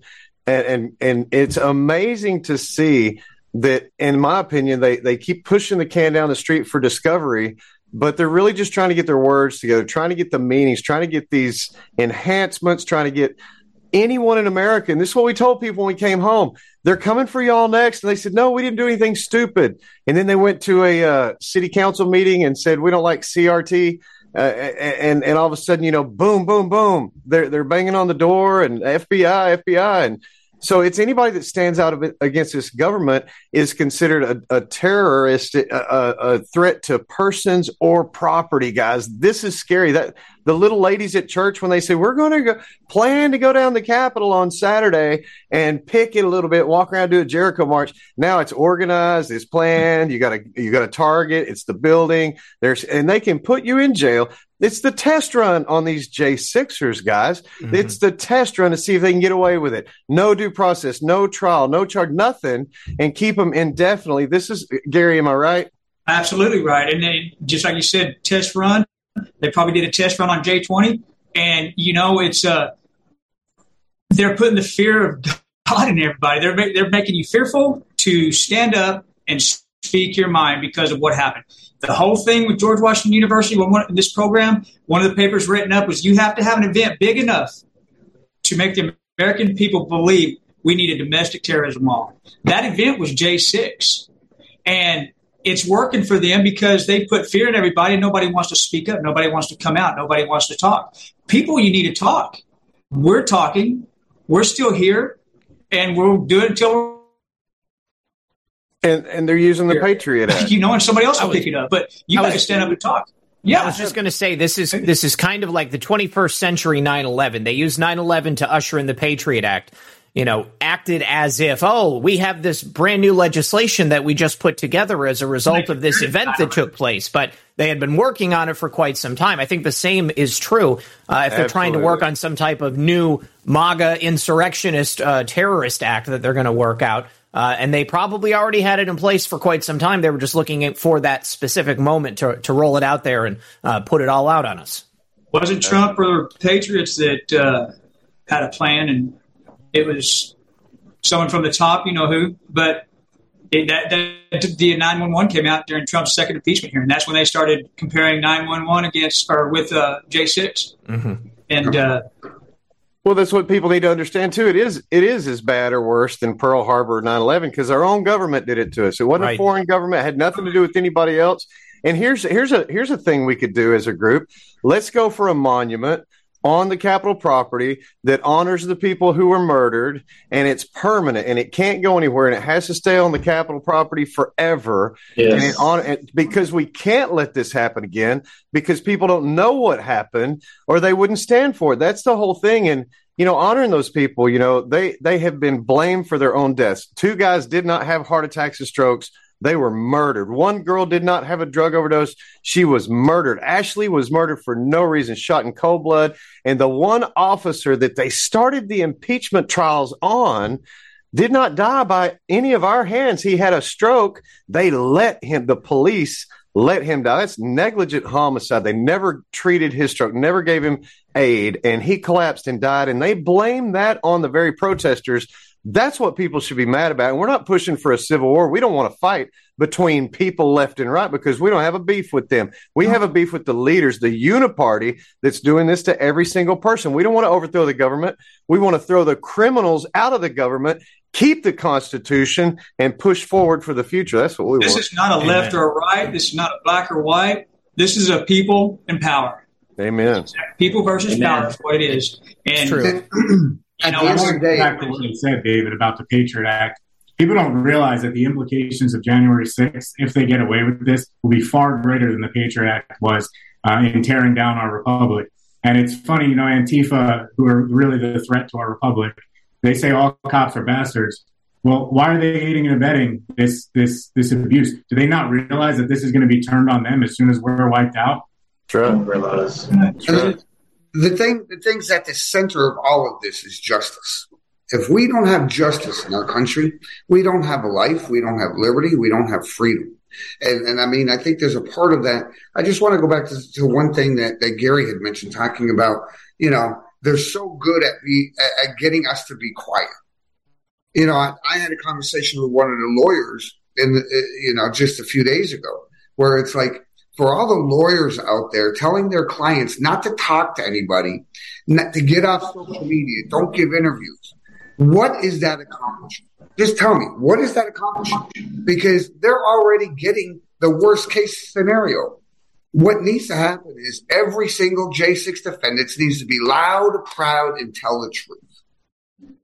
and, and and it's amazing to see that, in my opinion, they they keep pushing the can down the street for discovery. But they're really just trying to get their words together, trying to get the meanings, trying to get these enhancements, trying to get anyone in America. And this is what we told people when we came home they're coming for y'all next. And they said, no, we didn't do anything stupid. And then they went to a uh, city council meeting and said, we don't like CRT. Uh, and and all of a sudden, you know, boom, boom, boom, they're they're banging on the door and FBI, FBI, and so it's anybody that stands out against this government is considered a, a terrorist, a, a, threat to persons or property. Guys, this is scary. That the little ladies at church when they say we're going to go, plan to go down the Capitol on Saturday and pick it a little bit, walk around, do a Jericho march. Now it's organized, it's planned. You got to you got a target. It's the building. There's and they can put you in jail. It's the test run on these J6ers, guys. Mm-hmm. It's the test run to see if they can get away with it. No due process, no trial, no charge, nothing, and keep them indefinitely. This is, Gary, am I right? Absolutely right. And then, just like you said, test run. They probably did a test run on J20. And, you know, it's, uh, they're putting the fear of God in everybody. They're, they're making you fearful to stand up and speak your mind because of what happened. The whole thing with George Washington University, when one, in this program, one of the papers written up was you have to have an event big enough to make the American people believe we need a domestic terrorism law. That event was J6. And it's working for them because they put fear in everybody. Nobody wants to speak up. Nobody wants to come out. Nobody wants to talk. People, you need to talk. We're talking. We're still here, and we'll do it until and and they're using the Patriot Act. You know, and somebody else will pick it up. But you got to stand up and talk. Yeah, I was just going to say this is this is kind of like the 21st century 9/11. They used 9/11 to usher in the Patriot Act. You know, acted as if, oh, we have this brand new legislation that we just put together as a result of this event that took place. But they had been working on it for quite some time. I think the same is true uh, if they're Absolutely. trying to work on some type of new MAGA insurrectionist uh, terrorist act that they're going to work out. Uh, and they probably already had it in place for quite some time. They were just looking for that specific moment to, to roll it out there and uh, put it all out on us. Wasn't Trump or the Patriots that uh, had a plan, and it was someone from the top, you know who? But it, that, that the 911 came out during Trump's second impeachment hearing. That's when they started comparing 911 against or with uh, J6. Mm-hmm. And uh, well, that's what people need to understand too. It is it is as bad or worse than Pearl Harbor 9/11 because our own government did it to us. It wasn't right. a foreign government; it had nothing to do with anybody else. And here's here's a here's a thing we could do as a group. Let's go for a monument on the Capitol property that honors the people who were murdered, and it's permanent and it can't go anywhere, and it has to stay on the Capitol property forever. Yes. And it on because we can't let this happen again because people don't know what happened or they wouldn't stand for it. That's the whole thing. And you know, honoring those people, you know, they they have been blamed for their own deaths. Two guys did not have heart attacks or strokes. They were murdered. One girl did not have a drug overdose. She was murdered. Ashley was murdered for no reason, shot in cold blood. And the one officer that they started the impeachment trials on did not die by any of our hands. He had a stroke. They let him, the police let him die. That's negligent homicide. They never treated his stroke, never gave him aid, and he collapsed and died. And they blame that on the very protesters that's what people should be mad about. And we're not pushing for a civil war. We don't want to fight between people left and right because we don't have a beef with them. We have a beef with the leaders, the uniparty that's doing this to every single person. We don't want to overthrow the government. We want to throw the criminals out of the government, keep the Constitution, and push forward for the future. That's what we this want. This is not a Amen. left or a right. This is not a black or white. This is a people in power. Amen. People versus Amen. power is what it is. And it's true. At know, the end of the day, back to what you said, David, about the Patriot Act. People don't realize that the implications of January 6th, if they get away with this, will be far greater than the Patriot Act was uh, in tearing down our republic. And it's funny, you know, Antifa, who are really the threat to our republic, they say all cops are bastards. Well, why are they aiding and abetting this this this abuse? Do they not realize that this is going to be turned on them as soon as we're wiped out? True. Realize. True. The thing, the things at the center of all of this is justice. If we don't have justice in our country, we don't have a life, we don't have liberty, we don't have freedom. And, and I mean, I think there's a part of that. I just want to go back to, to one thing that, that Gary had mentioned, talking about, you know, they're so good at, be, at, getting us to be quiet. You know, I, I, had a conversation with one of the lawyers in, the, you know, just a few days ago where it's like, for all the lawyers out there telling their clients not to talk to anybody, not to get off social media, don't give interviews. What is that accomplishing? Just tell me, what is that accomplishing? Because they're already getting the worst case scenario. What needs to happen is every single J6 defendant needs to be loud, proud, and tell the truth.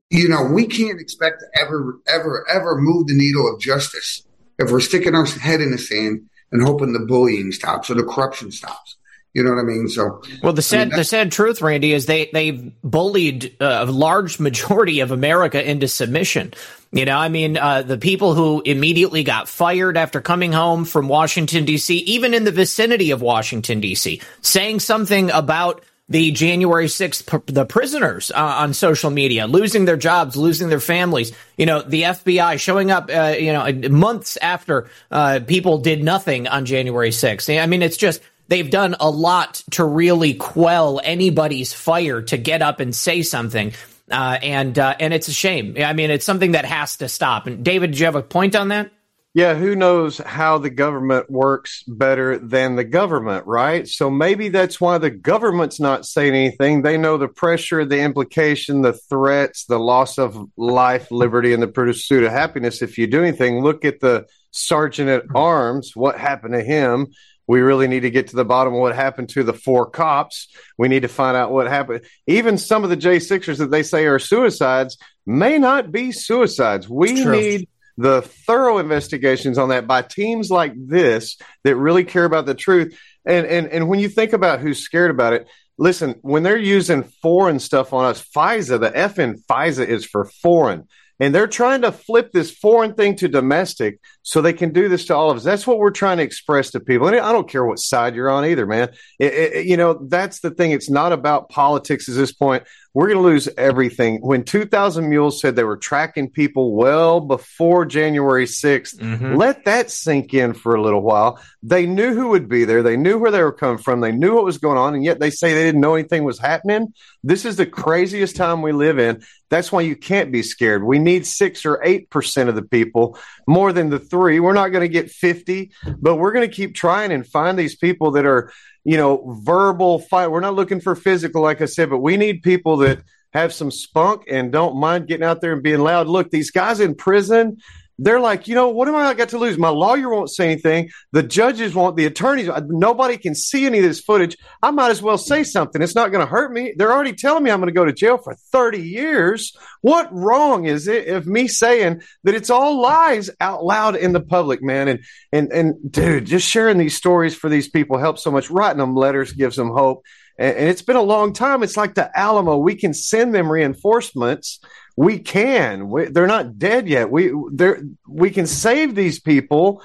You know, we can't expect to ever, ever, ever move the needle of justice if we're sticking our head in the sand and hoping the bullying stops or the corruption stops. You know what I mean? So, well, the sad I mean, the sad truth, Randy, is they they've bullied a large majority of America into submission. You know, I mean, uh, the people who immediately got fired after coming home from Washington D.C., even in the vicinity of Washington D.C., saying something about the January 6th, the prisoners uh, on social media, losing their jobs, losing their families. You know, the FBI showing up, uh, you know, months after uh, people did nothing on January 6th. I mean, it's just, they've done a lot to really quell anybody's fire to get up and say something. Uh, and uh, and it's a shame. I mean, it's something that has to stop. And David, do you have a point on that? Yeah, who knows how the government works better than the government, right? So maybe that's why the government's not saying anything. They know the pressure, the implication, the threats, the loss of life, liberty, and the pursuit of happiness. If you do anything, look at the sergeant at arms, what happened to him. We really need to get to the bottom of what happened to the four cops. We need to find out what happened. Even some of the J6ers that they say are suicides may not be suicides. We need the thorough investigations on that by teams like this that really care about the truth. And and and when you think about who's scared about it, listen, when they're using foreign stuff on us, FISA, the F in FISA is for foreign. And they're trying to flip this foreign thing to domestic so they can do this to all of us. That's what we're trying to express to people. And I don't care what side you're on either, man. It, it, you know, that's the thing. It's not about politics at this point we're going to lose everything. When 2000 Mules said they were tracking people well before January 6th, mm-hmm. let that sink in for a little while. They knew who would be there. They knew where they were coming from. They knew what was going on. And yet they say they didn't know anything was happening. This is the craziest time we live in. That's why you can't be scared. We need six or 8% of the people more than the three. We're not going to get 50, but we're going to keep trying and find these people that are you know, verbal fight. We're not looking for physical, like I said, but we need people that have some spunk and don't mind getting out there and being loud. Look, these guys in prison, they're like, you know, what am I got to lose? My lawyer won't say anything. The judges won't, the attorneys, uh, nobody can see any of this footage. I might as well say something. It's not going to hurt me. They're already telling me I'm going to go to jail for 30 years. What wrong is it of me saying that it's all lies out loud in the public, man? And, and, and dude, just sharing these stories for these people helps so much. Writing them letters gives them hope. And it's been a long time. It's like the Alamo. We can send them reinforcements we can. We, they're not dead yet. We they're. we can save these people,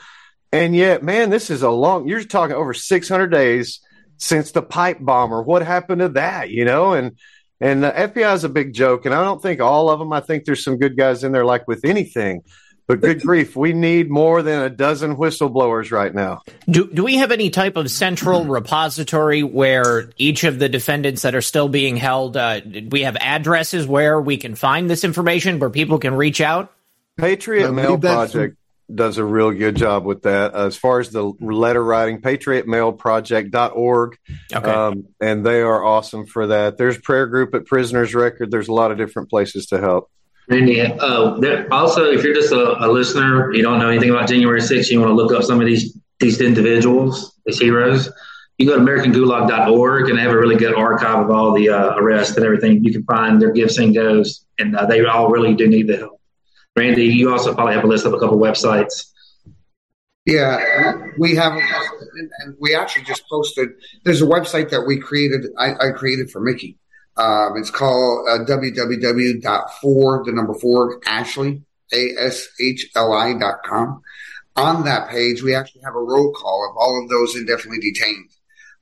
and yet, man, this is a long. You're talking over 600 days since the pipe bomber. What happened to that? You know, and and the FBI is a big joke, and I don't think all of them. I think there's some good guys in there, like with anything. But good grief, we need more than a dozen whistleblowers right now. Do, do we have any type of central repository where each of the defendants that are still being held, uh, we have addresses where we can find this information where people can reach out? Patriot Mail Project does a real good job with that. Uh, as far as the letter writing, patriotmailproject.org. Okay. Um, and they are awesome for that. There's prayer group at Prisoners Record. There's a lot of different places to help. Randy, uh, there, also, if you're just a, a, listener, you don't know anything about January 6th, you want to look up some of these these individuals, these heroes, you go to AmericanGulag.org and they have a really good archive of all the uh, arrests and everything. You can find their gifts and goes, and uh, they all really do need the help. Randy, you also probably have a list of a couple websites Yeah, we have, and we actually just posted. There's a website that we created. I, I created for Mickey. Um, it's called uh, www.4 the number four Ashley a s h l i dot com. On that page, we actually have a roll call of all of those indefinitely detained.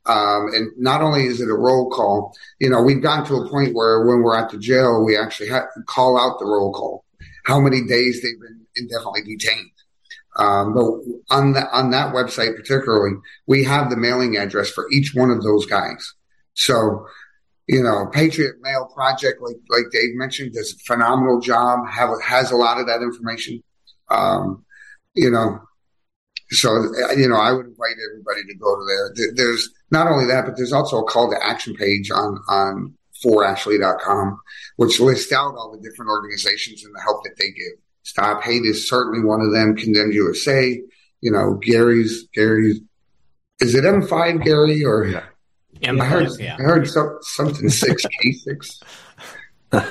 Um, and not only is it a roll call, you know, we've gotten to a point where when we're at the jail, we actually have call out the roll call, how many days they've been indefinitely detained. Um, but on on that website particularly, we have the mailing address for each one of those guys. So, you know, Patriot Mail Project, like like Dave mentioned, does a phenomenal job. Have has a lot of that information. Um, you know, so you know, I would invite everybody to go to there. There's not only that, but there's also a call to action page on on forashley.com, which lists out all the different organizations and the help that they give. Stop Hate is certainly one of them. Condemned USA, you know, Gary's Gary's. Is it M5 Gary or? Yeah. M5, I heard, yeah. I heard some, something six K six. All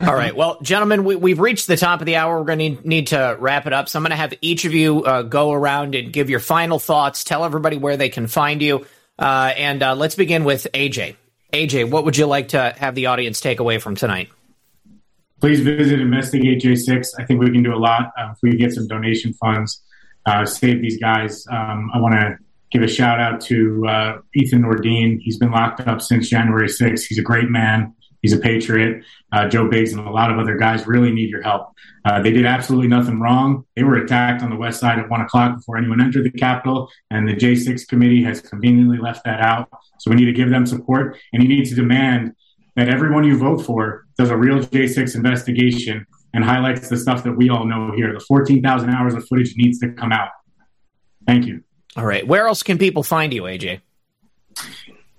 right. Well, gentlemen, we, have reached the top of the hour. We're going to need, need, to wrap it up. So I'm going to have each of you uh, go around and give your final thoughts. Tell everybody where they can find you. Uh, and uh, let's begin with AJ. AJ, what would you like to have the audience take away from tonight? please visit Investigate J6. I think we can do a lot uh, if we get some donation funds, uh, save these guys. Um, I want to give a shout out to uh, Ethan Nordean. He's been locked up since January 6th. He's a great man. He's a patriot. Uh, Joe Biggs and a lot of other guys really need your help. Uh, they did absolutely nothing wrong. They were attacked on the west side at one o'clock before anyone entered the Capitol, and the J6 committee has conveniently left that out. So we need to give them support, and you need to demand that everyone you vote for does a real J6 investigation and highlights the stuff that we all know here. The 14,000 hours of footage needs to come out. Thank you. All right. Where else can people find you, AJ?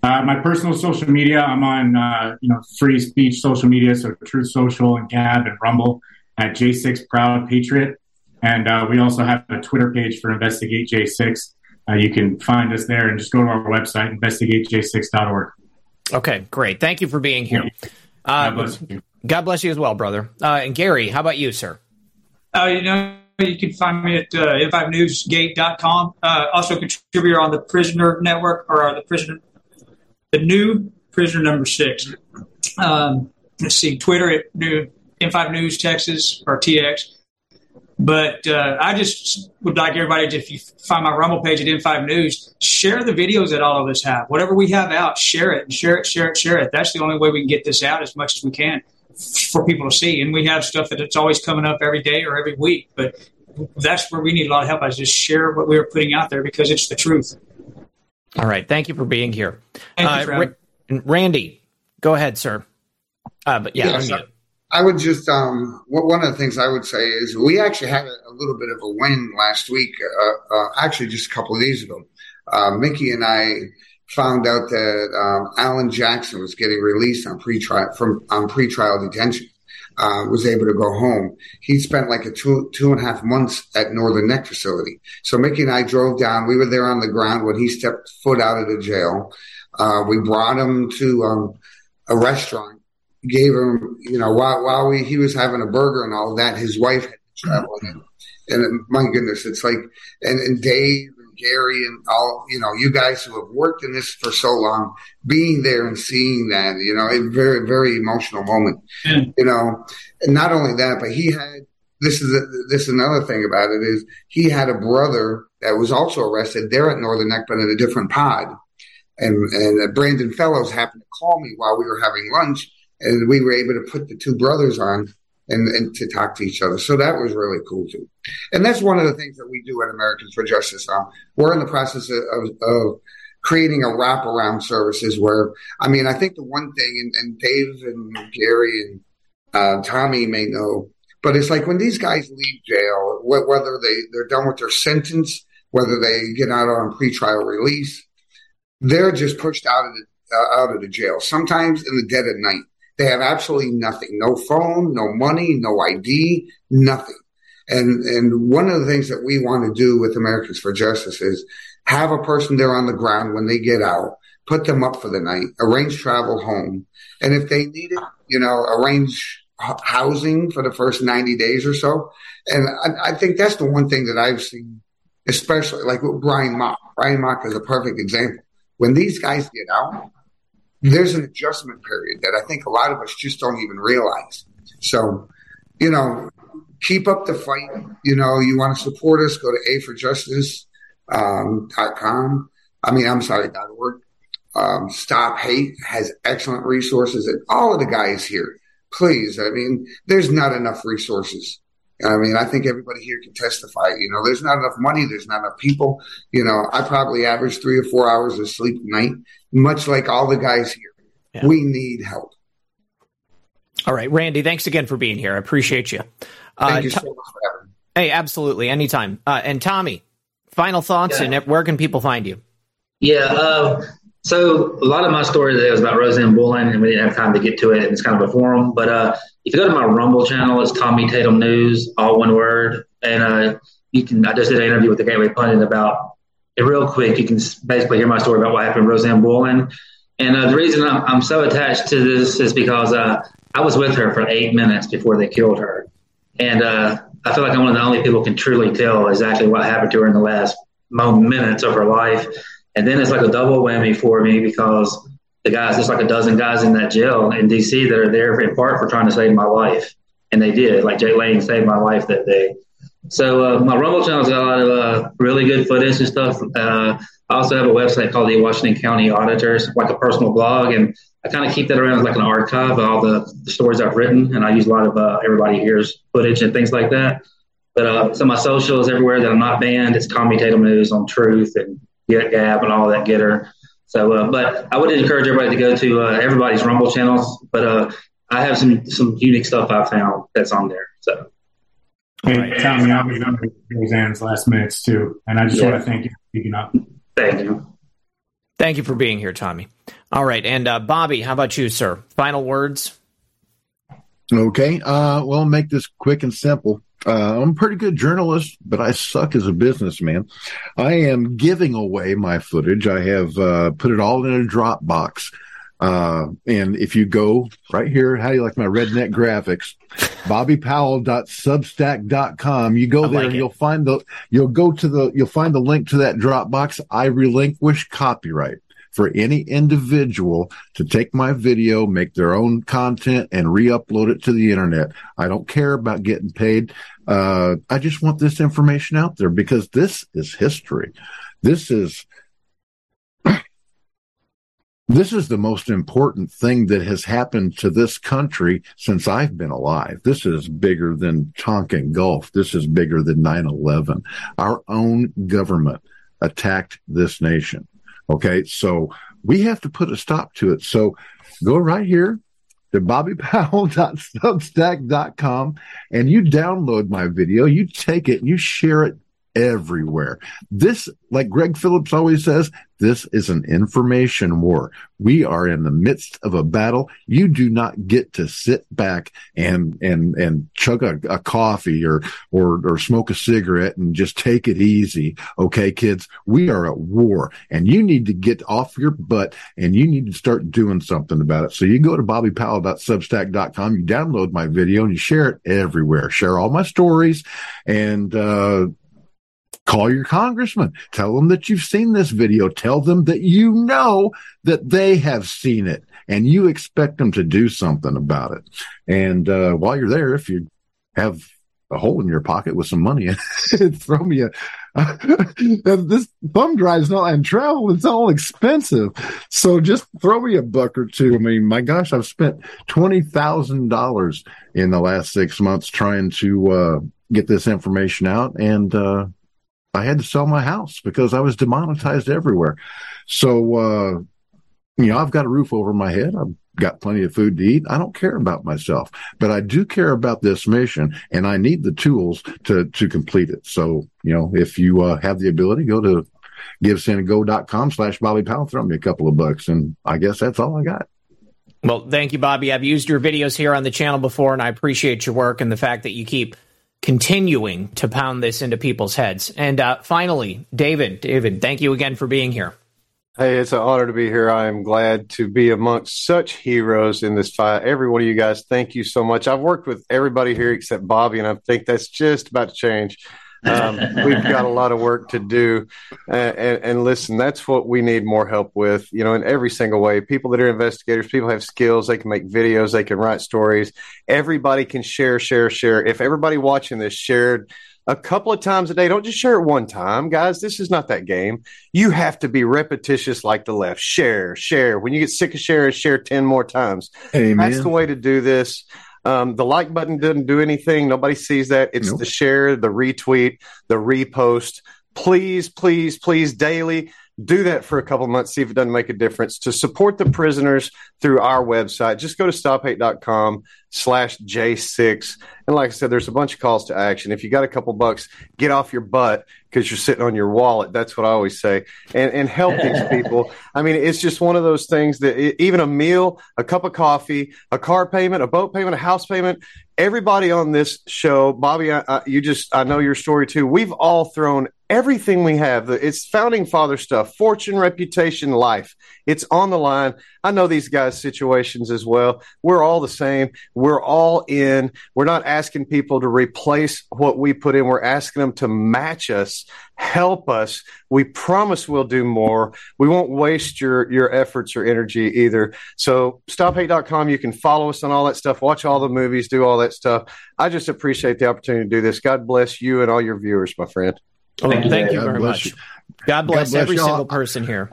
Uh, my personal social media, I'm on uh, you know free speech social media, so Truth Social and Gab and Rumble at J6 Proud Patriot, and uh, we also have a Twitter page for Investigate J6. Uh, you can find us there and just go to our website investigatej6.org. Okay, great. Thank you for being here. Uh, God bless you. God bless you as well, brother. Uh, and Gary, how about you, sir? Uh, you know, you can find me at uh, n5newsgate.com. Uh, also, contributor on the Prisoner Network or uh, the Prisoner, the new Prisoner Number Six. Um, let's see, Twitter at new N5 News Texas or TX. But uh, I just would like everybody, to, if you find my Rumble page at N5 News, share the videos that all of us have. Whatever we have out, share it, and share it, share it, share it. That's the only way we can get this out as much as we can for people to see. And we have stuff that it's always coming up every day or every week. But that's where we need a lot of help. I just share what we are putting out there because it's the truth. All right. Thank you for being here. Uh, Ra- Randy, go ahead, sir. Uh, but yeah, yeah I would just um, one of the things I would say is we actually had a, a little bit of a win last week. Uh, uh, actually, just a couple of days ago, uh, Mickey and I found out that um, Alan Jackson was getting released on pretrial from on pretrial detention. Uh, was able to go home. He spent like a two two and a half months at Northern Neck facility. So Mickey and I drove down. We were there on the ground when he stepped foot out of the jail. Uh, we brought him to um, a restaurant gave him, you know, while while we, he was having a burger and all that, his wife had traveled, and, and my goodness, it's like, and, and Dave and Gary and all, you know, you guys who have worked in this for so long, being there and seeing that, you know, a very very emotional moment, mm. you know, and not only that, but he had. This is a, this is another thing about it is he had a brother that was also arrested there at Northern Neck, but in a different pod. And and Brandon Fellows happened to call me while we were having lunch, and we were able to put the two brothers on and, and to talk to each other. So that was really cool too. And that's one of the things that we do at Americans for Justice. Uh, we're in the process of, of, creating a wraparound services where, I mean, I think the one thing, and, and Dave and Gary and uh, Tommy may know, but it's like when these guys leave jail, whether they, they're done with their sentence, whether they get out on pretrial release, they're just pushed out of the, uh, out of the jail, sometimes in the dead of night. They have absolutely nothing. No phone, no money, no ID, nothing. And, and one of the things that we want to do with Americans for Justice is have a person there on the ground when they get out, put them up for the night, arrange travel home. And if they need it, you know, arrange housing for the first 90 days or so. And I, I think that's the one thing that I've seen especially like with Brian Mock. Brian Mock is a perfect example. When these guys get out, there's an adjustment period that I think a lot of us just don't even realize. So, you know, keep up the fight. You know, you want to support us, go to aforjustice.com. Um, I mean, I'm sorry, dot org. Um, Stop Hate has excellent resources and all of the guys here. Please. I mean, there's not enough resources. I mean, I think everybody here can testify. You know, there's not enough money. There's not enough people. You know, I probably average three or four hours of sleep a night, much like all the guys here. Yeah. We need help. All right, Randy, thanks again for being here. I appreciate you. Uh, Thank you so much for having me. Hey, absolutely. Anytime. Uh, and Tommy, final thoughts yeah. and where can people find you? Yeah. Uh, so a lot of my story today was about Rosanne Boyland, and we didn't have time to get to it. And it's kind of a forum, but uh, if you go to my Rumble channel, it's Tommy Tatum News, all one word, and uh, you can. I just did an interview with the Gateway Pundit about it real quick. You can basically hear my story about what happened to Rosanne Boyland, and uh, the reason I'm, I'm, so attached to this is because uh, I was with her for eight minutes before they killed her, and uh, I feel like I'm one of the only people who can truly tell exactly what happened to her in the last minutes of her life and then it's like a double whammy for me because the guys, there's like a dozen guys in that jail in DC that are there in part for trying to save my life. And they did. Like Jay Lane saved my life that day. So uh, my Rumble channel's got a lot of uh, really good footage and stuff. Uh, I also have a website called the Washington County Auditors, like a personal blog, and I kind of keep that around as like an archive of all the, the stories I've written, and I use a lot of uh, everybody here's footage and things like that. But uh, so my socials everywhere that I'm not banned, it's Tommy Tatum News on Truth and Get Gab and all that Gettr. So, uh, but I would encourage everybody to go to uh, everybody's Rumble channels. But uh, I have some some unique stuff I found that's on there. So, hey, right. Tommy, I'll be on Rosanne's last minutes too, and I just yeah. want to thank you for speaking up. Thank you. Thank you for being here, Tommy. All right, and uh, Bobby, how about you, sir? Final words. Okay. Uh, well, make this quick and simple. Uh, I'm a pretty good journalist, but I suck as a businessman. I am giving away my footage. I have uh, put it all in a Dropbox. Uh, and if you go right here, how do you like my redneck graphics? BobbyPowell.substack.com. You go there and you'll find the, you'll go to the, you'll find the link to that Dropbox. I relinquish copyright for any individual to take my video, make their own content and re-upload it to the internet. I don't care about getting paid. Uh, I just want this information out there because this is history. This is, this is the most important thing that has happened to this country since I've been alive. This is bigger than Tonkin Gulf. This is bigger than 9-11. Our own government attacked this nation. Okay. So we have to put a stop to it. So go right here to bobbypowell.substack.com and you download my video, you take it and you share it everywhere. This, like Greg Phillips always says, this is an information war. We are in the midst of a battle. You do not get to sit back and, and, and chug a, a coffee or, or, or smoke a cigarette and just take it easy. Okay, kids, we are at war and you need to get off your butt and you need to start doing something about it. So you go to bobbypowell.substack.com, you download my video and you share it everywhere. Share all my stories and, uh, Call your congressman. Tell them that you've seen this video. Tell them that you know that they have seen it and you expect them to do something about it. And uh, while you're there, if you have a hole in your pocket with some money throw me a this thumb drive is not in travel it's all expensive so just throw me a buck or two i mean my gosh i've spent $20000 in the last six months trying to uh, get this information out and uh, I had to sell my house because I was demonetized everywhere. So, uh, you know, I've got a roof over my head. I've got plenty of food to eat. I don't care about myself, but I do care about this mission and I need the tools to, to complete it. So, you know, if you uh, have the ability, go to givesendgo.com slash Bobby Powell, throw me a couple of bucks. And I guess that's all I got. Well, thank you, Bobby. I've used your videos here on the channel before and I appreciate your work and the fact that you keep continuing to pound this into people's heads. And uh, finally, David, David, thank you again for being here. Hey, it's an honor to be here. I am glad to be amongst such heroes in this fight. Every one of you guys, thank you so much. I've worked with everybody here except Bobby, and I think that's just about to change. Um, we've got a lot of work to do. Uh, and, and, listen, that's what we need more help with, you know, in every single way. People that are investigators, people have skills, they can make videos, they can write stories. Everybody can share, share, share. If everybody watching this shared a couple of times a day, don't just share it one time, guys. This is not that game. You have to be repetitious like the left. Share, share. When you get sick of sharing, share 10 more times. Amen. That's the way to do this. Um, the like button didn't do anything. Nobody sees that. It's nope. the share, the retweet, the repost. Please, please, please, daily do that for a couple months, see if it doesn't make a difference. To support the prisoners through our website, just go to stophate.com slash J6. And like I said, there's a bunch of calls to action. If you got a couple bucks, get off your butt because you're sitting on your wallet. That's what I always say. And, and help these people. I mean, it's just one of those things that it, even a meal, a cup of coffee, a car payment, a boat payment, a house payment, everybody on this show, Bobby, I, I, you just, I know your story too. We've all thrown everything we have. It's founding father stuff, fortune, reputation, life. It's on the line. I know these guys' situations as well. We're all the same. We're all in. We're not asking people to replace what we put in. We're asking them to match us, help us. We promise we'll do more. We won't waste your, your efforts or energy either. So stophate.com. You can follow us on all that stuff, watch all the movies, do all that stuff. I just appreciate the opportunity to do this. God bless you and all your viewers, my friend. Oh, thank you, thank you very much. You. God bless, God bless every y'all. single person here.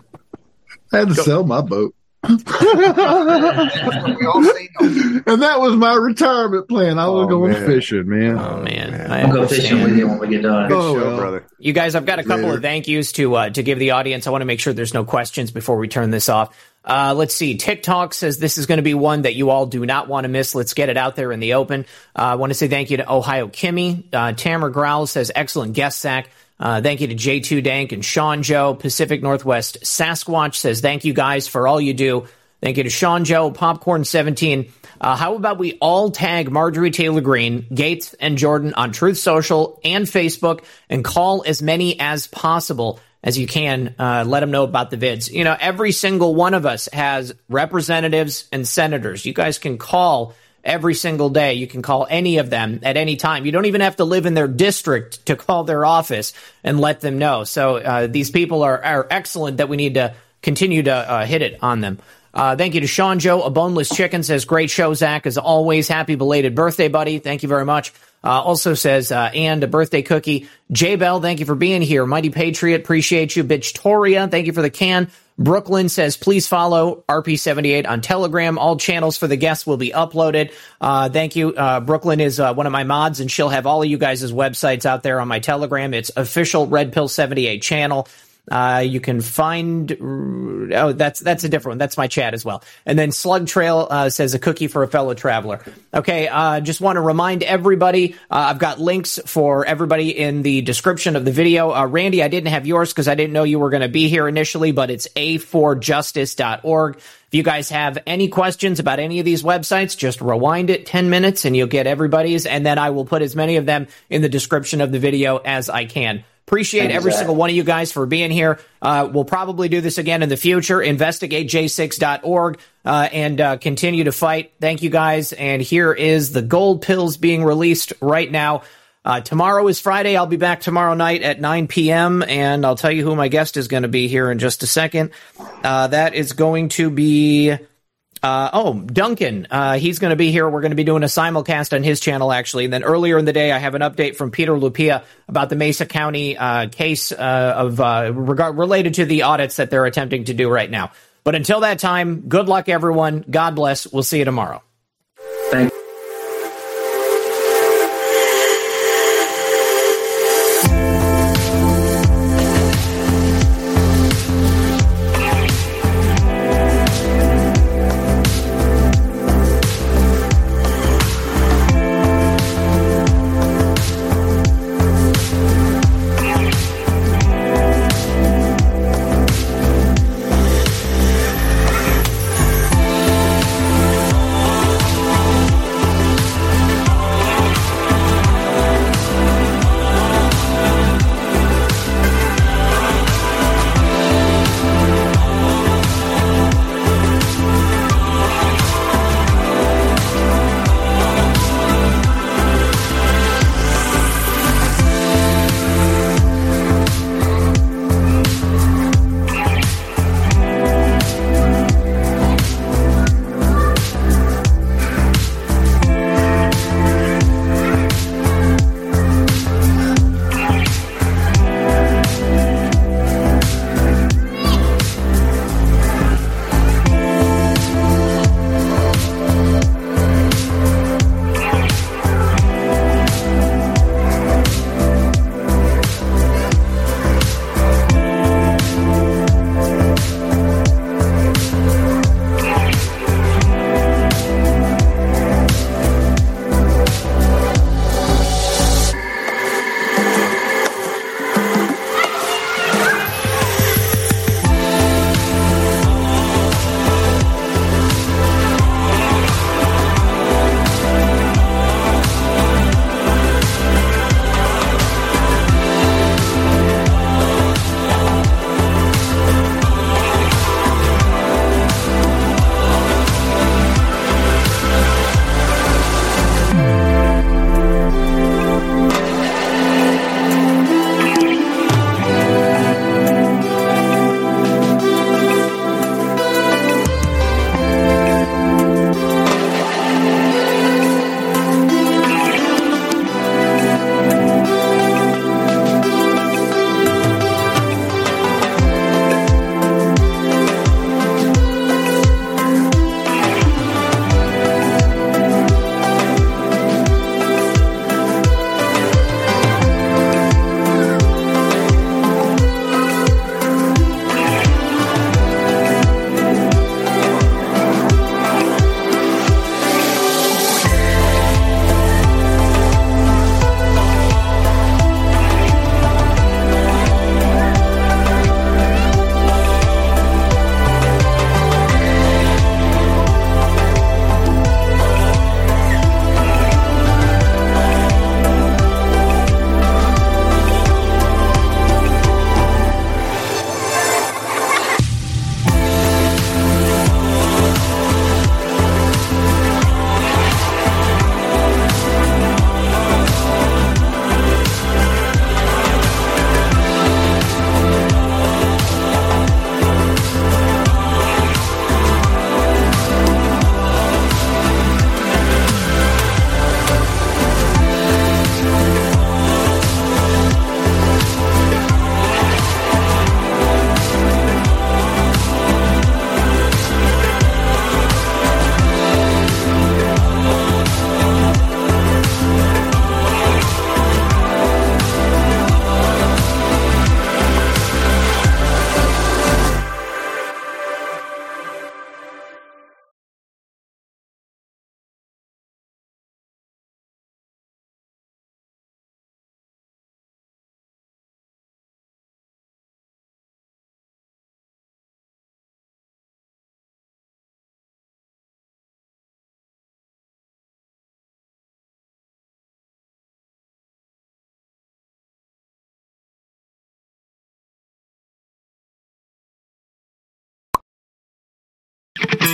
I had to Go. sell my boat. and that was my retirement plan. I was oh, going man. fishing, man. Oh man, I'll go fishing with you when we get done. oh, show, well. brother. You guys, I've got a couple Later. of thank yous to uh, to give the audience. I want to make sure there's no questions before we turn this off. Uh, let's see. TikTok says this is going to be one that you all do not want to miss. Let's get it out there in the open. Uh, I want to say thank you to Ohio Kimmy. Uh, Tamara Growl says excellent guest sack. Uh, thank you to J2 Dank and Sean Joe. Pacific Northwest Sasquatch says, thank you guys for all you do. Thank you to Sean Joe, Popcorn17. Uh, how about we all tag Marjorie Taylor Greene, Gaetz, and Jordan on Truth Social and Facebook and call as many as possible as you can. Uh, let them know about the vids. You know, every single one of us has representatives and senators. You guys can call every single day. You can call any of them at any time. You don't even have to live in their district to call their office and let them know. So uh, these people are, are excellent that we need to continue to uh, hit it on them. Uh, thank you to Sean Joe. A boneless chicken says, great show, Zach. As always, happy belated birthday, buddy. Thank you very much. Uh, also says, uh, and a birthday cookie. J Bell, thank you for being here. Mighty Patriot, appreciate you. Bitch Toria, thank you for the can. Brooklyn says, please follow RP78 on Telegram. All channels for the guests will be uploaded. Uh, thank you. Uh, Brooklyn is uh, one of my mods, and she'll have all of you guys' websites out there on my Telegram. It's official Red Pill 78 channel. Uh, you can find oh that's that's a different one. That's my chat as well. And then Slug Trail uh, says a cookie for a fellow traveler. Okay, uh, just want to remind everybody. Uh, I've got links for everybody in the description of the video. Uh, Randy, I didn't have yours because I didn't know you were going to be here initially, but it's a4justice.org. If you guys have any questions about any of these websites, just rewind it 10 minutes and you'll get everybody's, and then I will put as many of them in the description of the video as I can. Appreciate Thanks, every Zach. single one of you guys for being here. Uh, we'll probably do this again in the future. InvestigateJ6.org uh, and uh, continue to fight. Thank you guys. And here is the gold pills being released right now. Uh, tomorrow is Friday. I'll be back tomorrow night at 9 p.m. and I'll tell you who my guest is going to be here in just a second. Uh, that is going to be uh, oh, Duncan, uh, he's going to be here. We're going to be doing a simulcast on his channel, actually. And then earlier in the day, I have an update from Peter Lupia about the Mesa County uh, case uh, of uh, regard related to the audits that they're attempting to do right now. But until that time, good luck, everyone. God bless. We'll see you tomorrow. Thank